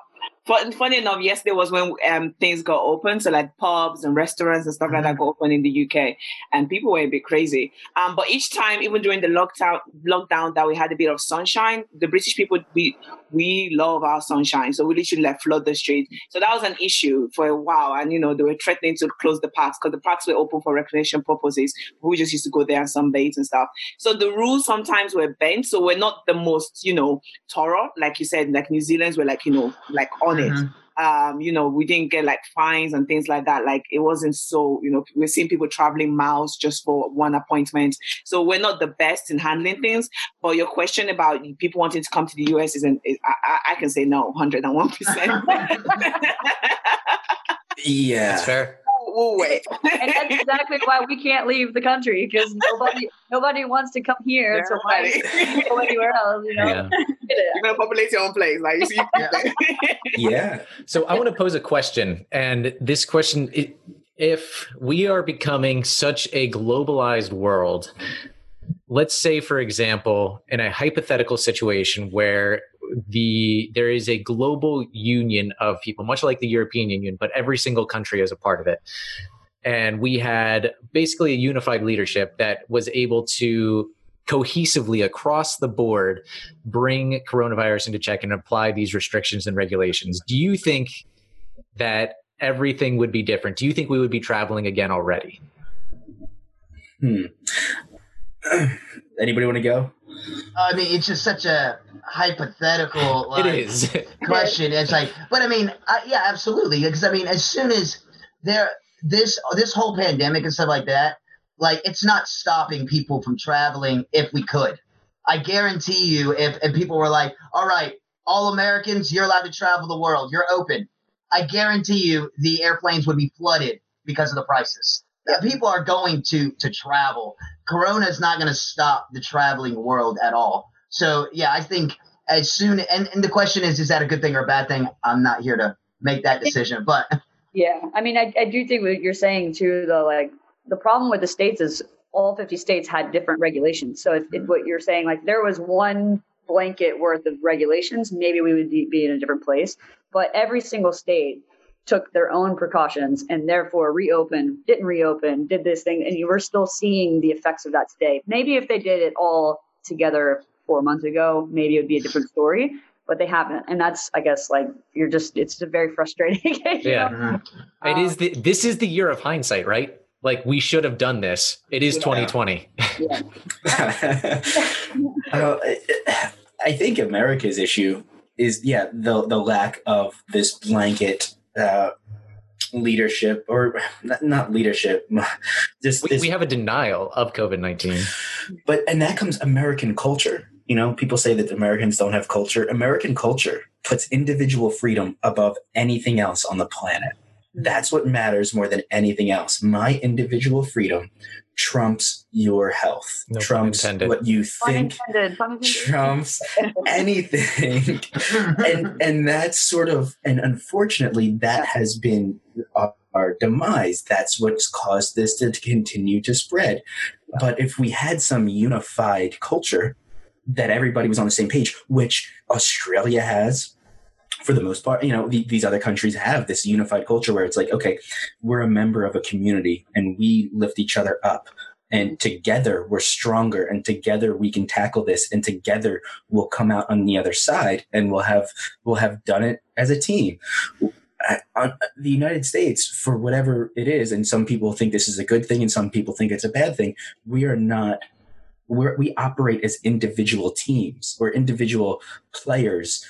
funny enough, yesterday was when um, things got open. So like pubs and restaurants and stuff like that mm-hmm. got open in the UK, and people were a bit crazy. Um, but each time, even during the lockdown, lockdown that we had a bit of sunshine, the British people we we love our sunshine, so we literally like flood the streets. So that was an issue for a while, and you know they were threatening to close the parks because the parks were open for recreation purposes. We just used to go there and sunbathe and stuff. So the rules sometimes were bent, so we're not the most you know thorough, like you said, like New Zealand's were like you know like on mm-hmm. it. Um, you know, we didn't get like fines and things like that. Like it wasn't so, you know, we're seeing people traveling miles just for one appointment. So we're not the best in handling things. But your question about people wanting to come to the US isn't, is, I, I can say no, 101%. yeah. That's fair we'll wait. and that's exactly why we can't leave the country because nobody nobody wants to come here. So why go anywhere else? You know, yeah. you're gonna populate your own place, like you see. yeah. yeah. So I want to pose a question, and this question: If we are becoming such a globalized world, let's say, for example, in a hypothetical situation where the there is a global union of people, much like the European Union, but every single country is a part of it. And we had basically a unified leadership that was able to cohesively across the board bring coronavirus into check and apply these restrictions and regulations. Do you think that everything would be different? Do you think we would be traveling again already? Hmm. Anybody want to go? I mean, it's just such a hypothetical like, it is. question. It's like, but I mean, I, yeah, absolutely. Because I mean, as soon as there this this whole pandemic and stuff like that, like it's not stopping people from traveling if we could. I guarantee you, if if people were like, all right, all Americans, you're allowed to travel the world, you're open. I guarantee you, the airplanes would be flooded because of the prices. People are going to to travel. Corona is not going to stop the traveling world at all. So yeah, I think as soon and, and the question is, is that a good thing or a bad thing? I'm not here to make that decision, but yeah, I mean, I, I do think what you're saying too, though, like the problem with the states is all 50 states had different regulations. So if, if what you're saying, like there was one blanket worth of regulations, maybe we would be in a different place. But every single state took their own precautions and therefore reopened, didn't reopen, did this thing, and you were still seeing the effects of that today. Maybe if they did it all together four months ago, maybe it would be a different story. But they haven't, and that's, I guess, like you're just—it's a very frustrating. yeah, know? it um, is. The, this is the year of hindsight, right? Like we should have done this. It is 2020. Yeah. uh, I think America's issue is yeah the the lack of this blanket uh, leadership or not, not leadership. This, we, this, we have a denial of covid-19 but and that comes american culture. You know people say that americans don't have culture. American culture puts individual freedom above anything else on the planet. That's what matters more than anything else. My individual freedom trumps your health, no trumps what you think, trumps anything, and and that's sort of and unfortunately that has been our, our demise. That's what's caused this to continue to spread. But if we had some unified culture that everybody was on the same page, which Australia has, for the most part, you know, the, these other countries have this unified culture where it's like, okay, we're a member of a community and we lift each other up. And together we're stronger, and together we can tackle this, and together we'll come out on the other side, and we'll have we'll have done it as a team. The United States, for whatever it is, and some people think this is a good thing, and some people think it's a bad thing. We are not we're, we operate as individual teams or individual players.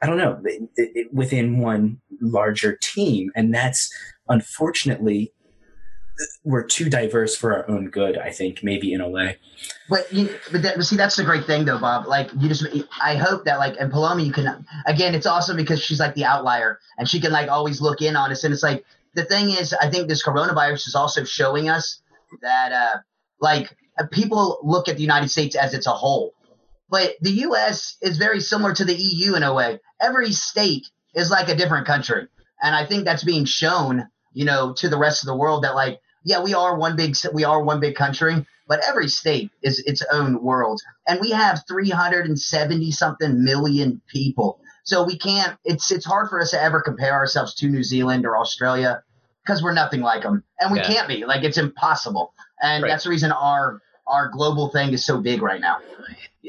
I don't know it, it, within one larger team, and that's unfortunately we're too diverse for our own good. I think maybe in a way. But you, but that, see, that's the great thing though, Bob. Like you just, I hope that like, and Paloma, you can again, it's awesome because she's like the outlier, and she can like always look in on us, and it's like the thing is, I think this coronavirus is also showing us that uh like people look at the United States as it's a whole, but the U.S. is very similar to the EU in a way. Every state is like a different country, and I think that's being shown, you know, to the rest of the world that like yeah, we are one big we are one big country, but every state is its own world, and we have 370 something million people. So we can't. It's it's hard for us to ever compare ourselves to New Zealand or Australia because we're nothing like them, and we yeah. can't be. Like it's impossible, and right. that's the reason our our global thing is so big right now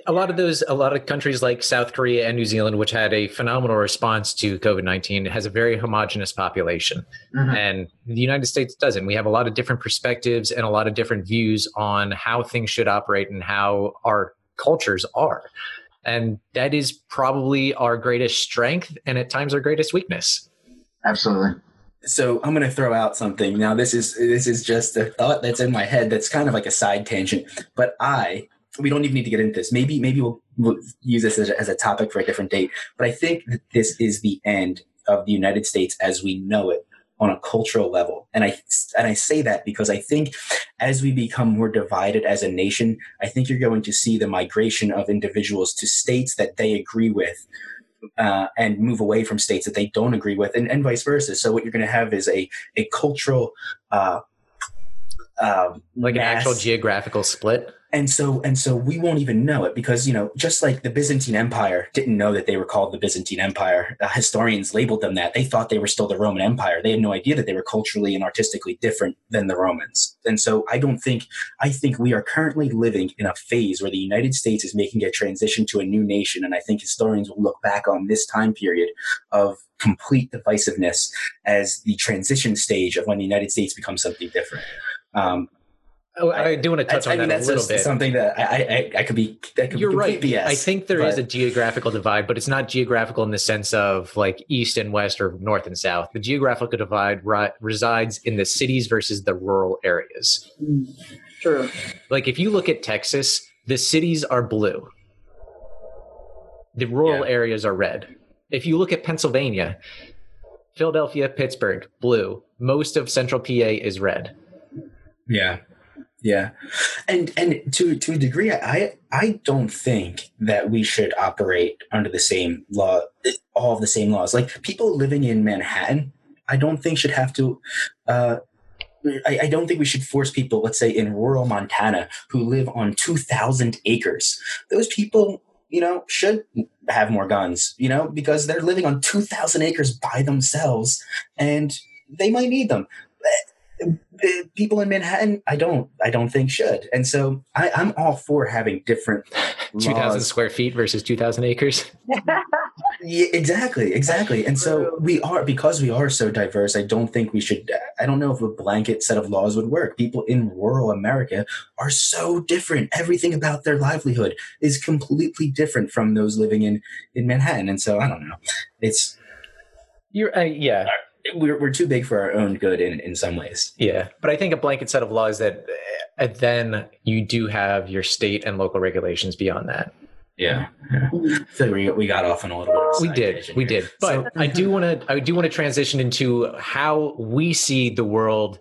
a lot of those, a lot of countries like South Korea and New Zealand, which had a phenomenal response to COVID 19, has a very homogenous population. Mm-hmm. And the United States doesn't. We have a lot of different perspectives and a lot of different views on how things should operate and how our cultures are. And that is probably our greatest strength and at times our greatest weakness. Absolutely. So I'm going to throw out something. Now this is this is just a thought that's in my head that's kind of like a side tangent, but I we don't even need to get into this. Maybe maybe we'll, we'll use this as a, as a topic for a different date. But I think that this is the end of the United States as we know it on a cultural level. And I and I say that because I think as we become more divided as a nation, I think you're going to see the migration of individuals to states that they agree with. Uh, and move away from states that they don't agree with, and, and vice versa. So what you're going to have is a a cultural, uh, um, like an actual geographical split and so and so we won't even know it because you know just like the byzantine empire didn't know that they were called the byzantine empire uh, historians labeled them that. They thought they were still the roman empire. They had no idea that they were culturally and artistically different than the romans. And so i don't think i think we are currently living in a phase where the united states is making a transition to a new nation. And i think historians will look back on this time period of complete divisiveness as the transition stage of when the united states becomes something different. Um, Oh, I, I do want to touch I, on I mean, that a little bit. Something that I, I, I could be. Could You're right. BS, I think there but... is a geographical divide, but it's not geographical in the sense of like east and west or north and south. The geographical divide ri- resides in the cities versus the rural areas. Mm. True. Like if you look at Texas, the cities are blue. The rural yeah. areas are red. If you look at Pennsylvania, Philadelphia, Pittsburgh, blue. Most of central PA is red. Yeah. Yeah, and and to to a degree, I I don't think that we should operate under the same law, all of the same laws. Like people living in Manhattan, I don't think should have to. Uh, I, I don't think we should force people, let's say in rural Montana, who live on two thousand acres. Those people, you know, should have more guns, you know, because they're living on two thousand acres by themselves, and they might need them people in Manhattan, I don't, I don't think should. And so I, am all for having different. Two thousand square feet versus two thousand acres. yeah, exactly, exactly. And so we are because we are so diverse. I don't think we should. I don't know if a blanket set of laws would work. People in rural America are so different. Everything about their livelihood is completely different from those living in in Manhattan. And so I don't know. It's you're uh, yeah we're, we're too big for our own good in, in some ways. Yeah. But I think a blanket set of laws that uh, then you do have your state and local regulations beyond that. Yeah, yeah. Like we, we got off on a little bit. we did, we did. But so, I do want to I do want to transition into how we see the world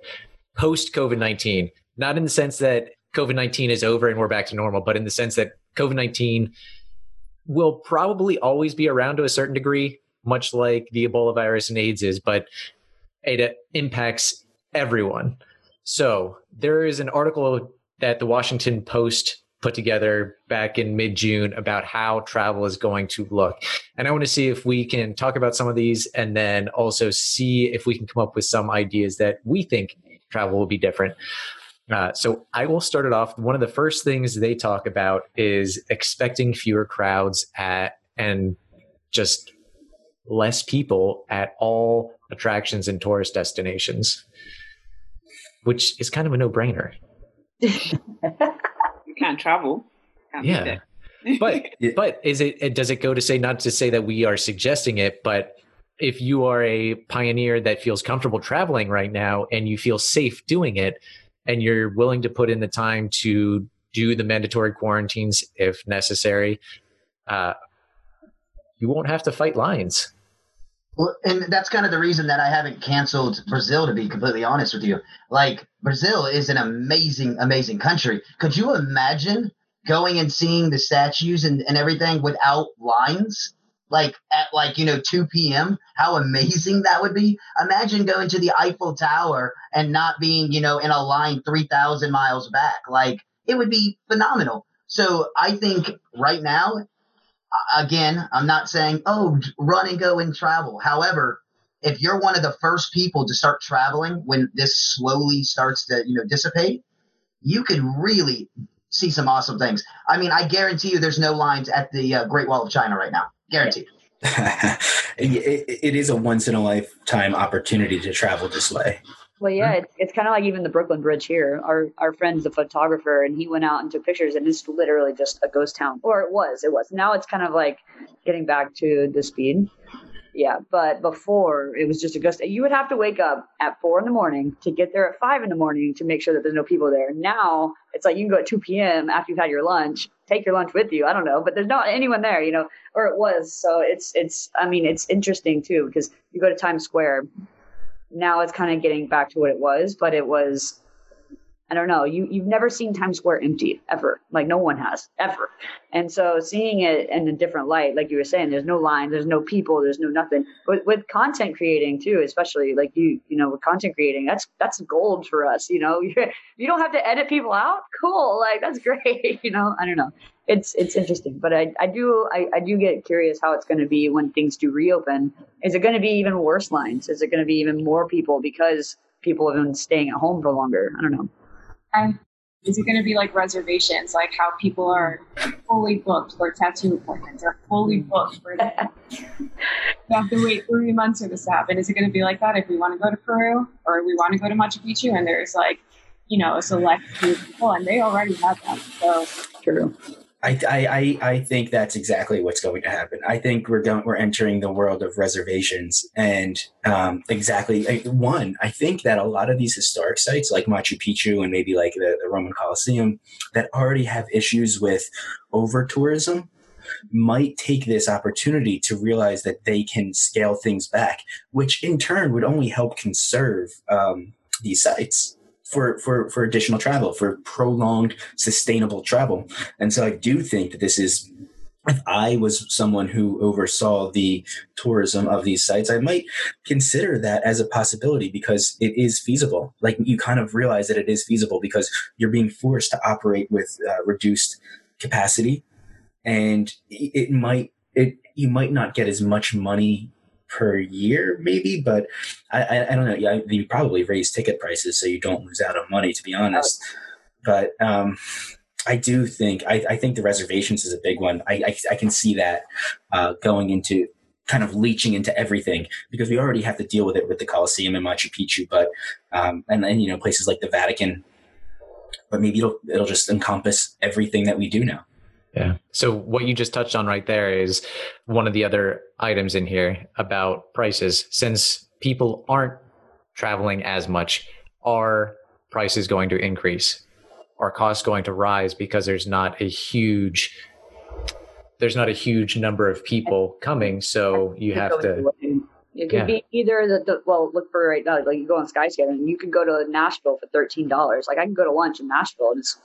post COVID nineteen. Not in the sense that COVID nineteen is over and we're back to normal, but in the sense that COVID nineteen will probably always be around to a certain degree much like the Ebola virus and AIDS is, but it impacts everyone. So there is an article that the Washington Post put together back in mid June about how travel is going to look. And I want to see if we can talk about some of these and then also see if we can come up with some ideas that we think travel will be different. Uh, so I will start it off. One of the first things they talk about is expecting fewer crowds at and just less people at all attractions and tourist destinations, which is kind of a no brainer. You can't travel. Can't Yeah. but but is it it- does it go to say not to say that we are suggesting it but if you are a pioneer that feels comfortable traveling right now and you feel safe doing it and you're willing to put in the time to do the mandatory quarantines if necessary uh, you won't have to fight lines Well, and that's kind of the reason that I haven't canceled Brazil, to be completely honest with you. Like, Brazil is an amazing, amazing country. Could you imagine going and seeing the statues and, and everything without lines? Like, at like, you know, 2 p.m.? How amazing that would be. Imagine going to the Eiffel Tower and not being, you know, in a line 3,000 miles back. Like, it would be phenomenal. So I think right now, again, I'm not saying, oh, run and go and travel. However, if you're one of the first people to start traveling when this slowly starts to, you know, dissipate, you could really see some awesome things. I mean, I guarantee you there's no lines at the uh, Great Wall of China right now. Guaranteed. it, it is a once in a lifetime opportunity to travel this way. Well, yeah, it's, it's kind of like even the Brooklyn Bridge here. Our our friend's a photographer, and he went out and took pictures, and it's literally just a ghost town. Or it was, it was. Now it's kind of like getting back to the speed. Yeah, but before it was just a ghost. You would have to wake up at four in the morning to get there at five in the morning to make sure that there's no people there. Now it's like you can go at two p.m. after you've had your lunch, take your lunch with you. I don't know, but there's not anyone there, you know, or it was. So it's it's. I mean, it's interesting too because you go to Times Square now it's kind of getting back to what it was, but it was I don't know, you you've never seen Times Square empty ever. Like no one has ever. And so seeing it in a different light, like you were saying, there's no line, there's no people, there's no nothing. With with content creating too, especially like you, you know, with content creating, that's that's gold for us, you know. you don't have to edit people out. Cool. Like that's great, you know. I don't know. It's it's interesting, but I, I do I, I do get curious how it's going to be when things do reopen. Is it going to be even worse lines? Is it going to be even more people because people have been staying at home for longer? I don't know. And is it going to be like reservations, like how people are fully booked for tattoo appointments or fully booked for that? you have to wait three months for this to happen. Is it going to be like that if we want to go to Peru or we want to go to Machu Picchu and there's like, you know, a select few people and they already have them. So True. I, I, I think that's exactly what's going to happen. I think we're going we're entering the world of reservations, and um, exactly one. I think that a lot of these historic sites, like Machu Picchu and maybe like the, the Roman Colosseum, that already have issues with over tourism, might take this opportunity to realize that they can scale things back, which in turn would only help conserve um, these sites for, for, for additional travel, for prolonged, sustainable travel. And so I do think that this is, if I was someone who oversaw the tourism of these sites, I might consider that as a possibility because it is feasible. Like you kind of realize that it is feasible because you're being forced to operate with uh, reduced capacity and it it might, it, you might not get as much money per year, maybe, but I, I, I don't know. Yeah, you probably raise ticket prices so you don't lose out on money, to be honest. But um, I do think I, I think the reservations is a big one. I I, I can see that uh, going into kind of leeching into everything because we already have to deal with it with the Colosseum and Machu Picchu, but um, and then you know places like the Vatican. But maybe it'll it'll just encompass everything that we do now. Yeah. So what you just touched on right there is one of the other items in here about prices. Since people aren't traveling as much, are prices going to increase? Are costs going to rise because there's not a huge there's not a huge number of people coming, so you have to It could Yeah. be either the, the well, look for right now, like you go on Skyscanner and you can go to Nashville for thirteen dollars. Like I can go to lunch in Nashville and it's,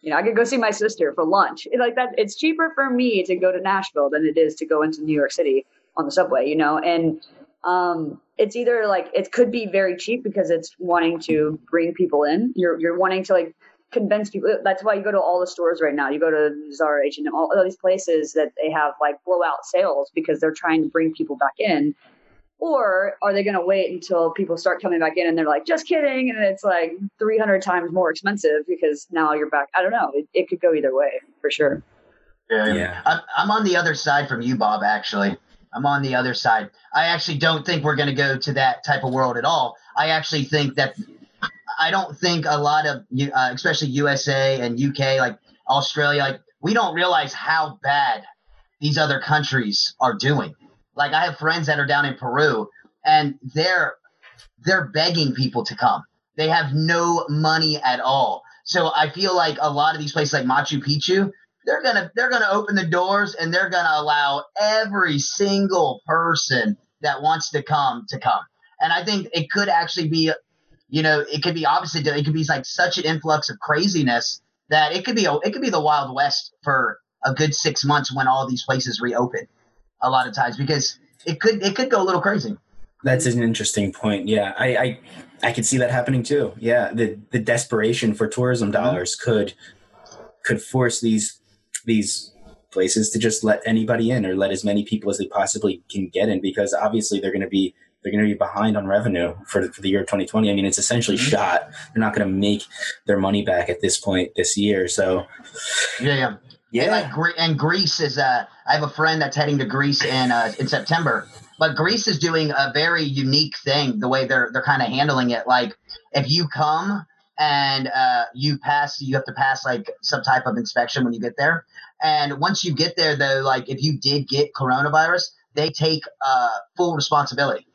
you know, I could go see my sister for lunch. It, like that, it's cheaper for me to go to Nashville than it is to go into New York City on the subway. You know, and um, it's either like it could be very cheap because it's wanting to bring people in. You're you're wanting to like convince people. That's why you go to all the stores right now. You go to Zara, H and all, all these places that they have like blowout sales because they're trying to bring people back in. Or are they going to wait until people start coming back in and they're like, just kidding? And it's like 300 times more expensive because now you're back. I don't know. It, it could go either way for sure. Yeah. Yeah. I'm, I'm on the other side from you, Bob, actually. I'm on the other side. I actually don't think we're going to go to that type of world at all. I actually think that I don't think a lot of, uh, especially USA and UK, like Australia. Like we don't realize how bad these other countries are doing. Like I have friends that are down in Peru and they're they're begging people to come. They have no money at all. So I feel like a lot of these places like Machu Picchu, they're gonna they're gonna open the doors and they're gonna allow every single person that wants to come to come. And I think it could actually be, you know, it could be opposite. It could be like such an influx of craziness that it could be a, it could be the Wild West for a good six months when all these places reopen. A lot of times because it could it could go a little crazy. That's an interesting point. Yeah, I, I I could see that happening too. Yeah, the the desperation for tourism Mm-hmm. dollars could could force these these places to just let anybody in or let as many people as they possibly can get in because obviously they're going to be they're going to be behind on revenue for, for the year 2020. I mean, it's essentially Mhm. shot. They're not going to make their money back at this point this year. So Yeah, yeah. yeah, And like and Greece is uh I have a friend that's heading to Greece in uh, in September. But Greece is doing a very unique thing the way they're they're kind of handling it. Like if you come and uh, you pass, you have to pass like some type of inspection when you get there. And once you get there, though, like if you did get coronavirus, they take uh, full responsibility,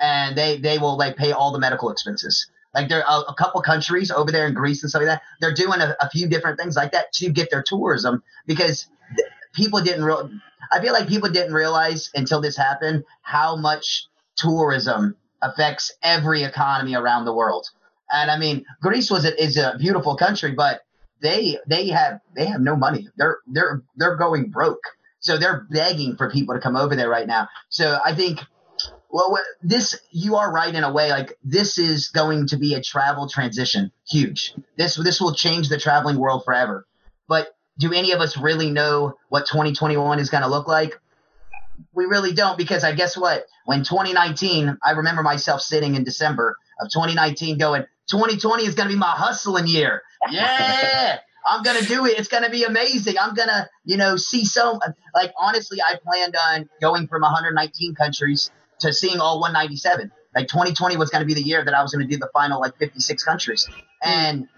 and they they will like pay all the medical expenses. Like there are a couple countries over there in Greece and stuff like that. They're doing a, a few different things like that to get their tourism because th- people didn't real. I feel like people didn't realize until this happened how much tourism affects every economy around the world. And I mean, Greece was a, is a beautiful country, but they they have they have no money. They're they're they're going broke. So they're begging for people to come over there right now. So I think well this you are right in a way like this is going to be a travel transition huge this this will change the traveling world forever but do any of us really know what 2021 is going to look like? We really don't because i guess what? When 2019 i remember myself sitting in december of 2019 going 2020 is going to be my hustling year. Yeah! I'm going to do it. It's going to be amazing. I'm going to you know see so like honestly i planned on going from 119 countries to seeing all 197 like 2020 was going to be the year that i was going to do the final like 56 countries. And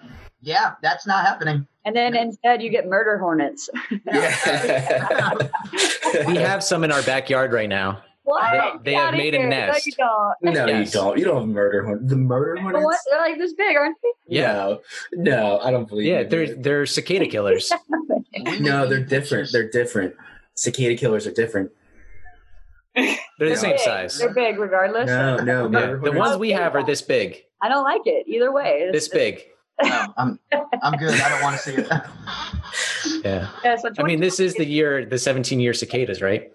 yeah that's not happening And then instead, you get murder hornets. yeah. We have some in our backyard right now. What? They Get have outta made a nest. No, you don't. no, Yes. you don't. You don't have murder hornets. The murder hornets. what? They're like this big, aren't they? Yeah. No, no, I don't believe. It. Yeah, they're they're cicada killers. no, they're different. They're different. Cicada killers are different. They're the same Big. size. They're big, regardless. No, no, Yeah, the ones we have are this big. I don't like it either way. It's- This big. No, i'm i'm good i don't want to see it Yeah. Yeah, so I mean, this is the year, the 17 year cicadas, right?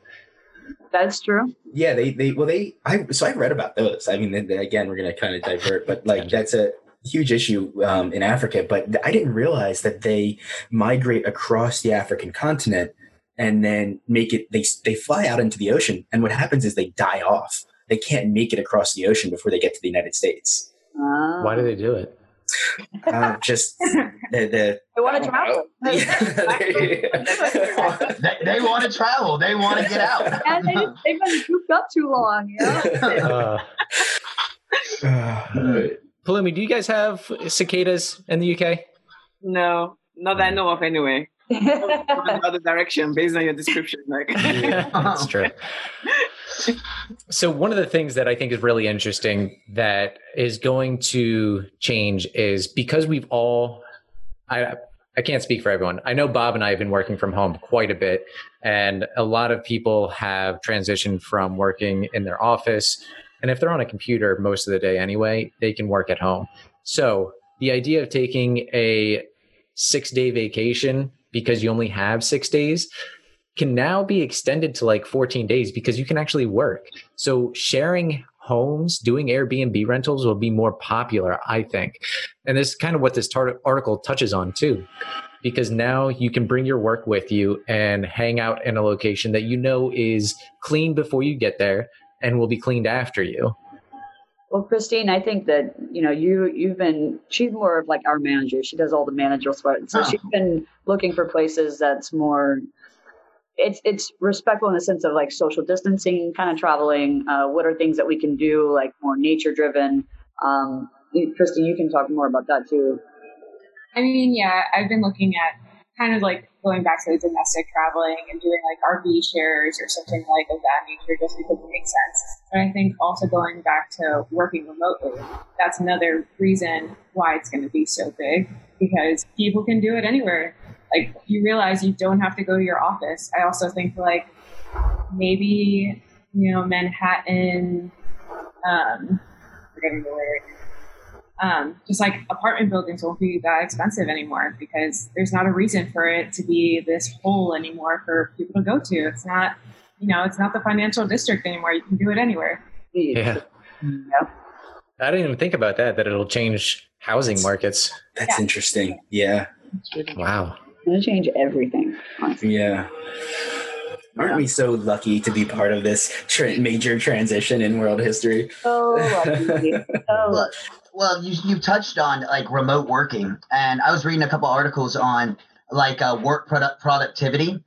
that's true. Yeah, they they well they I so I read about those. I mean, then, then again, we're gonna kind of divert, but like that's a huge issue um, in Africa. But I didn't realize that they migrate across the African continent and then make it. They they fly out into the ocean, and what happens is they die off. They can't make it across the ocean before they get to the United States. Uh, Why do they do it? Uh, just the the They want to travel. they, they want to travel they want to get out and they just, they've been cooped up too long, you know? Uh, Palumi, do you guys have cicadas in the UK? No, not that I know of anyway. Another direction based on your description. Like, That's true. So one of the things that I think is really interesting that is going to change is because we've all I I can't speak for everyone. I know Bob and I have been working from home quite a bit and a lot of people have transitioned from working in their office and if they're on a computer most of the day anyway, they can work at home. So, the idea of taking a 6-day vacation because you only have 6 days can now be extended to like 14 days because you can actually work. So sharing homes, doing Airbnb rentals will be more popular, I think. And this is kind of what this tar- article touches on too. Because now you can bring your work with you and hang out in a location that you know is clean before you get there and will be cleaned after you. Well, Christine, I think that you know you you've been. She's more of like our manager. She does all the managerial stuff. So Oh. she's been looking for places that's more. It's it's respectful in the sense of like social distancing, kind of traveling. Uh, what are things that we can do, like more nature driven? Um, you- you can talk more about that too. I mean, yeah, I've been looking at kind of like going back to the domestic traveling and doing like RV shares or something like of that nature just because it makes sense. But I think also going back to working remotely, that's another reason why it's going to be so big because people can do it anywhere. Like you realize you don't have to go to your office. I also think like maybe, you know, Manhattan, um, forgetting the word um, just like apartment buildings won't be that expensive anymore because there's not a reason for it to be this hole anymore for people to go to. It's not, you know, it's not the financial district anymore. You can do it anywhere. Yeah. Yep. I didn't even think about that, that it'll change housing markets. That's Yeah. interesting. Yeah. Wow. It'll change everything. Honestly. Yeah. Aren't we so lucky to be part of this tra- major transition in world history? So lucky. So Well, lucky. well, you you touched on like remote working, and I was reading a couple articles on like uh, work product productivity.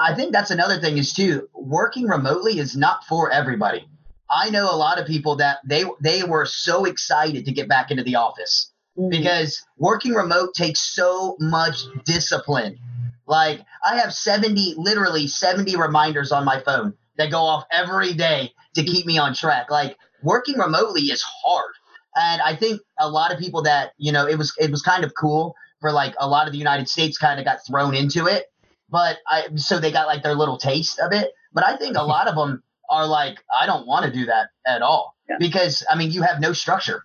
I think that's another thing is too working remotely is not for everybody. I know a lot of people that they they were so excited to get back into the office Mm. because working remote takes so much discipline. Like I have 70 literally 70 reminders on my phone that go off every day to keep me on track. Like working remotely is hard. And I think a lot of people that, you know, it was it was kind of cool for like a lot of the United States kind of got thrown into it. But I so they got like their little taste of it. But I think a lot of them are like, I don't want to do that at all. Yeah. Because I mean you have no structure.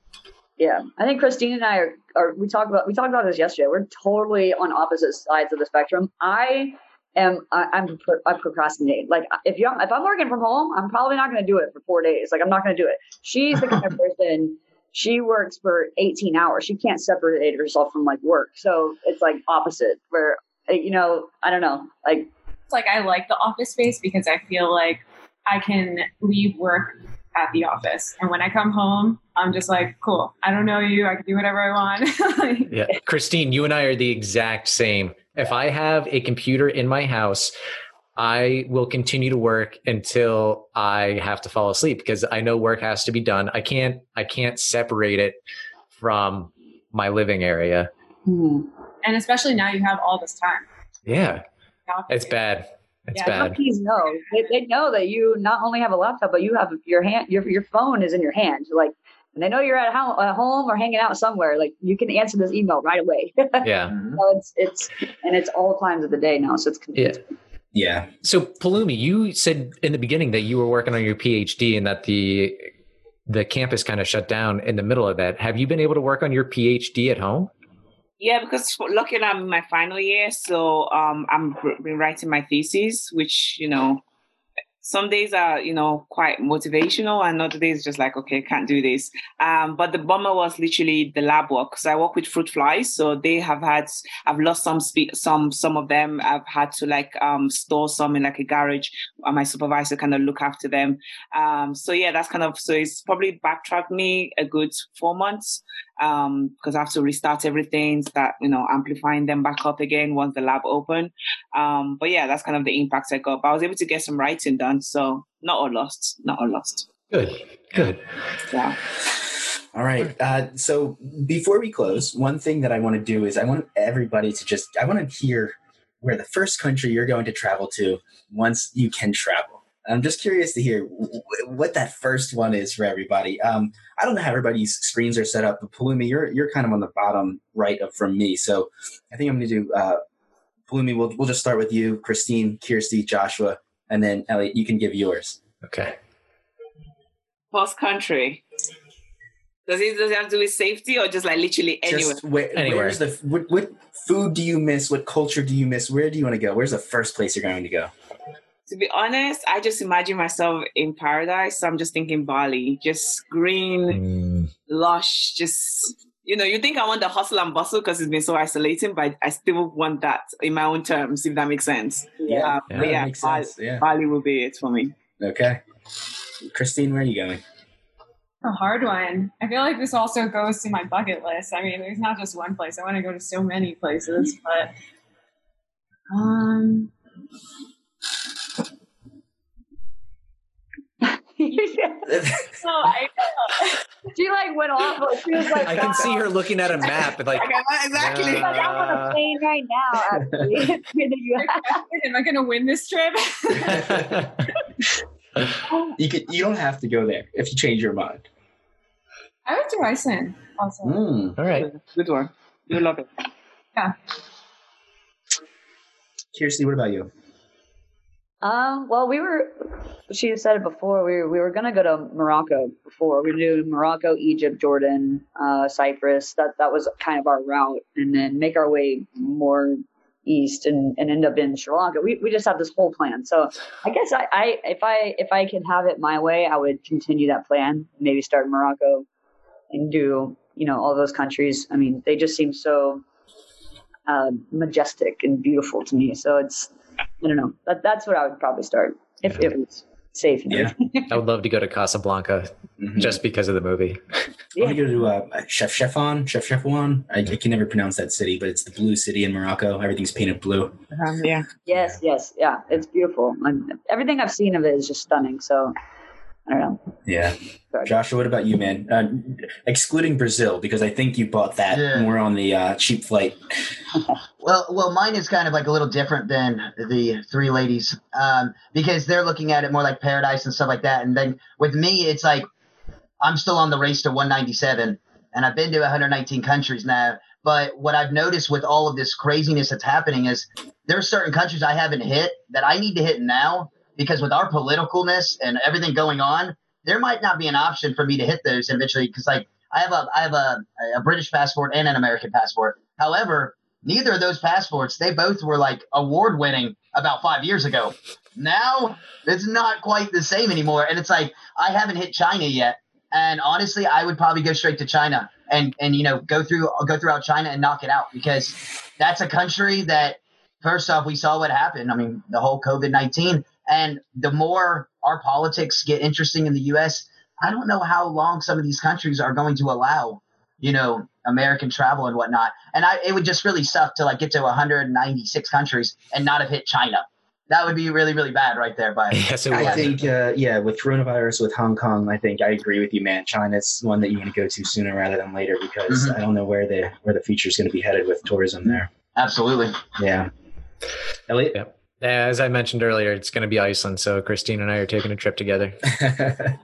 Yeah, I think Christine and I are, are we talked about we talked about this yesterday. We're totally on opposite sides of the spectrum. I am I, I'm pro- I procrastinate. Like if you if I'm working from home, I'm probably not going to do it for four days. Like I'm not going to do it. She's the kind of person. She works for 18 hours. She can't separate herself from like work. So it's like opposite. Where you know I don't know. Like It's like I like the office space because I feel like I can leave work at the office. And when I come home, I'm just like, cool. I don't know you. I can do whatever I want. Yeah. Christine, you and I are the exact same. If I have a computer in my house, I will continue to work until I have to fall asleep because I know work has to be done. I can't I can't separate it from my living area. hmm. and especially now you have all this time. Yeah. It's bad. It's Yeah, bad. Companies know they, they know that you not only have a laptop, but you have your hand your your phone is in your hand. Like and they know you're at home, at home or hanging out somewhere. Like you can answer this email right away. Yeah. Mm-hmm. So it's it's and it's all times of the day now. So it's Yeah. Yeah. So Palumi, you said in the beginning that you were working on your PhD and that the the campus kind of shut down in the middle of that. Have you been able to work on your PhD at home? Yeah, because lucky I'm in my final year, so um, I'm been writing my thesis, which you know, some days are you know quite motivational, and other days just like okay, can't do this. Um, but the bummer was literally the lab work because I work with fruit flies, so they have had I've lost some spe- some some of them. I've had to like um store some in like a garage, and my supervisor kind of look after them. Um, so yeah, that's kind of so it's probably backtracked me a good four months um because I have to restart everything, start you know amplifying them back up again once the lab open. Um, but yeah, that's kind of the impact I got. But I was able to get some writing done, so not all lost, not all lost. Good. Good. Yeah. All right. Uh, so before we close, one thing that I want to do is I want everybody to just I want to hear where the first country you're going to travel to once you can travel. I'm just curious to hear w- w- what that first one is for everybody. Um, I don't know how everybody's screens are set up, but Palumi, you're you're kind of on the bottom right of from me. So I think I'm going to do uh, Palumi. We'll we'll just start with you, Christine, Kirsty, Joshua, and then Elliot. You can give yours. Okay. First country. Does it does it have to do with safety or just like literally anywhere? Just where, Anywhere. Where's the what, what food do you miss? What culture do you miss? Where do you want to go? Where's the first place you're going to go? To be honest, I just imagine myself in paradise. So I'm just thinking Bali, just green, Mm, lush, just you know, you think I want the hustle and bustle because it's been so isolating, but I still want that in my own terms, if that makes sense. Yeah, Uh, Yeah, but yeah, makes Bali, sense. Yeah. Bali will be it for me. Okay. Christine, where are you going? a hard one. I feel like this also goes to my bucket list. I mean, there's not just one place. I want to go to so many places, but um, No, I she like went off. Like, she was like, I can see her looking at a map and like exactly. She's like, I'm on a Uh, plane right now. Actually, in the US. Am I going to win this trip? You could. You don't have to go there if you change your mind. I went to Iceland also. Mm. All right. Good one. You love it. Yeah. Kirsty, what about you? Um, well, we were. She said it before. We were, we were gonna go to Morocco before. We do Morocco, Egypt, Jordan, uh, Cyprus. That that was kind of our route, and then make our way more east and, and end up in Sri Lanka. We we just have this whole plan. So I guess I, I if I if I could have it my way, I would continue that plan. Maybe start in Morocco and do you know all those countries. I mean, they just seem so uh, majestic and beautiful to me. So it's I don't know. That that's what I would probably start if it was safe. Yeah. I would love to go to Casablanca Mhm. just because of the movie. I want to go to uh, Chef Chefon, Chef Chefwan. I, I can never pronounce that city, but it's the blue city in Morocco. Everything's painted blue. Um, yeah. Yes, yes, yeah. It's beautiful. And everything I've seen of it is just stunning. So I don't know. Yeah. Sorry. Joshua, what about you, man? Uh, excluding Brazil, because I think you bought that Yeah. more on the uh, cheap flight. Well, well, mine is kind of like a little different than the three ladies um, because they're looking at it more like paradise and stuff like that. And then with me, it's like I'm still on the race to 197, and I've been to 119 countries now. But what I've noticed with all of this craziness that's happening is there are certain countries I haven't hit that I need to hit now because with our politicalness and everything going on, there might not be an option for me to hit those eventually. Because like I have a I have a, a British passport and an American passport. However, neither of those passports they both were like award winning about five years ago. Now it's not quite the same anymore, and it's like I haven't hit China yet. And honestly, I would probably go straight to China and and you know go through go throughout China and knock it out because that's a country that first off we saw what happened. I mean the whole COVID nineteen, and the more our politics get interesting in the U.S., I don't know how long some of these countries are going to allow you know American travel and whatnot. And I it would just really suck to like get to 196 countries and not have hit China. That would be really really bad right there. But Yes, it I was. think, uh, yeah, with coronavirus, with Hong Kong, I think I agree with you, man. China's one that you want to go to sooner rather than later because Mhm. I don't know where the where the future is going to be headed with tourism there. absolutely. Yeah. Elliot. As I mentioned earlier, it's going to be Iceland. So Christine and I are taking a trip together.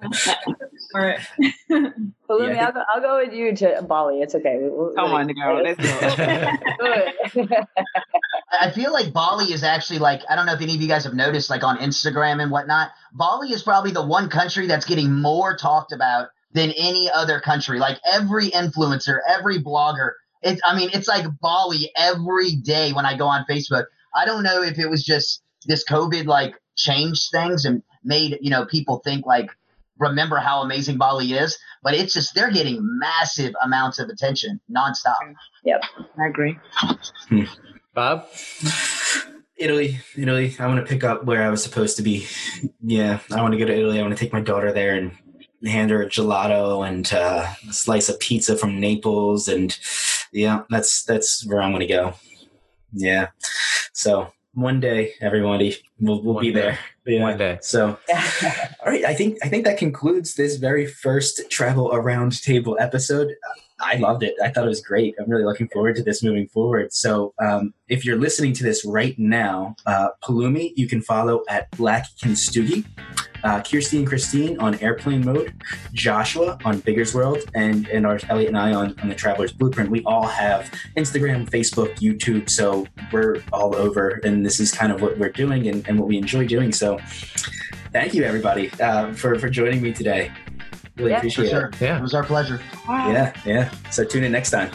All right. But Lumi, Yeah, I I'll, go, I'll go with you to Bali. It's okay. We'll- Come on, girl. Let's go. I feel like Bali is actually like I don't know if any of you guys have noticed like on Instagram and whatnot. Bali is probably the one country that's getting more talked about than any other country. Like every influencer, every blogger. It's I mean it's like Bali every day when I go on Facebook. I don't know if it was just this COVID like changed things and made you know people think like remember how amazing Bali is, but it's just they're getting massive amounts of attention nonstop. Yep, I agree. Bob? Italy, Italy. I want to pick up where I was supposed to be. Yeah, I want to go to Italy. I want to take my daughter there and hand her a gelato and uh, a slice of pizza from Naples, and yeah, that's that's where I'm going to go. Yeah. So one day, everybody, we'll we'll One be day. there. Yeah. One day. So, all right. I think I think that concludes this very first travel around table episode. I loved it. I thought it was great. I'm really looking forward to this moving forward. So, um, if you're listening to this right now, uh, Palumi, you can follow at Black Kintsugi, uh, Kirsty and Christine on Airplane Mode, Joshua on Bigger's World, and and our Elliot and I on, on the Traveler's Blueprint. We all have Instagram, Facebook, YouTube, so we're all over, and this is kind of what we're doing and, and what we enjoy doing. So, thank you everybody uh, for for joining me today. Really Yeah, For appreciate sure. it. Yeah. It was our pleasure. Yeah, yeah. So tune in next time.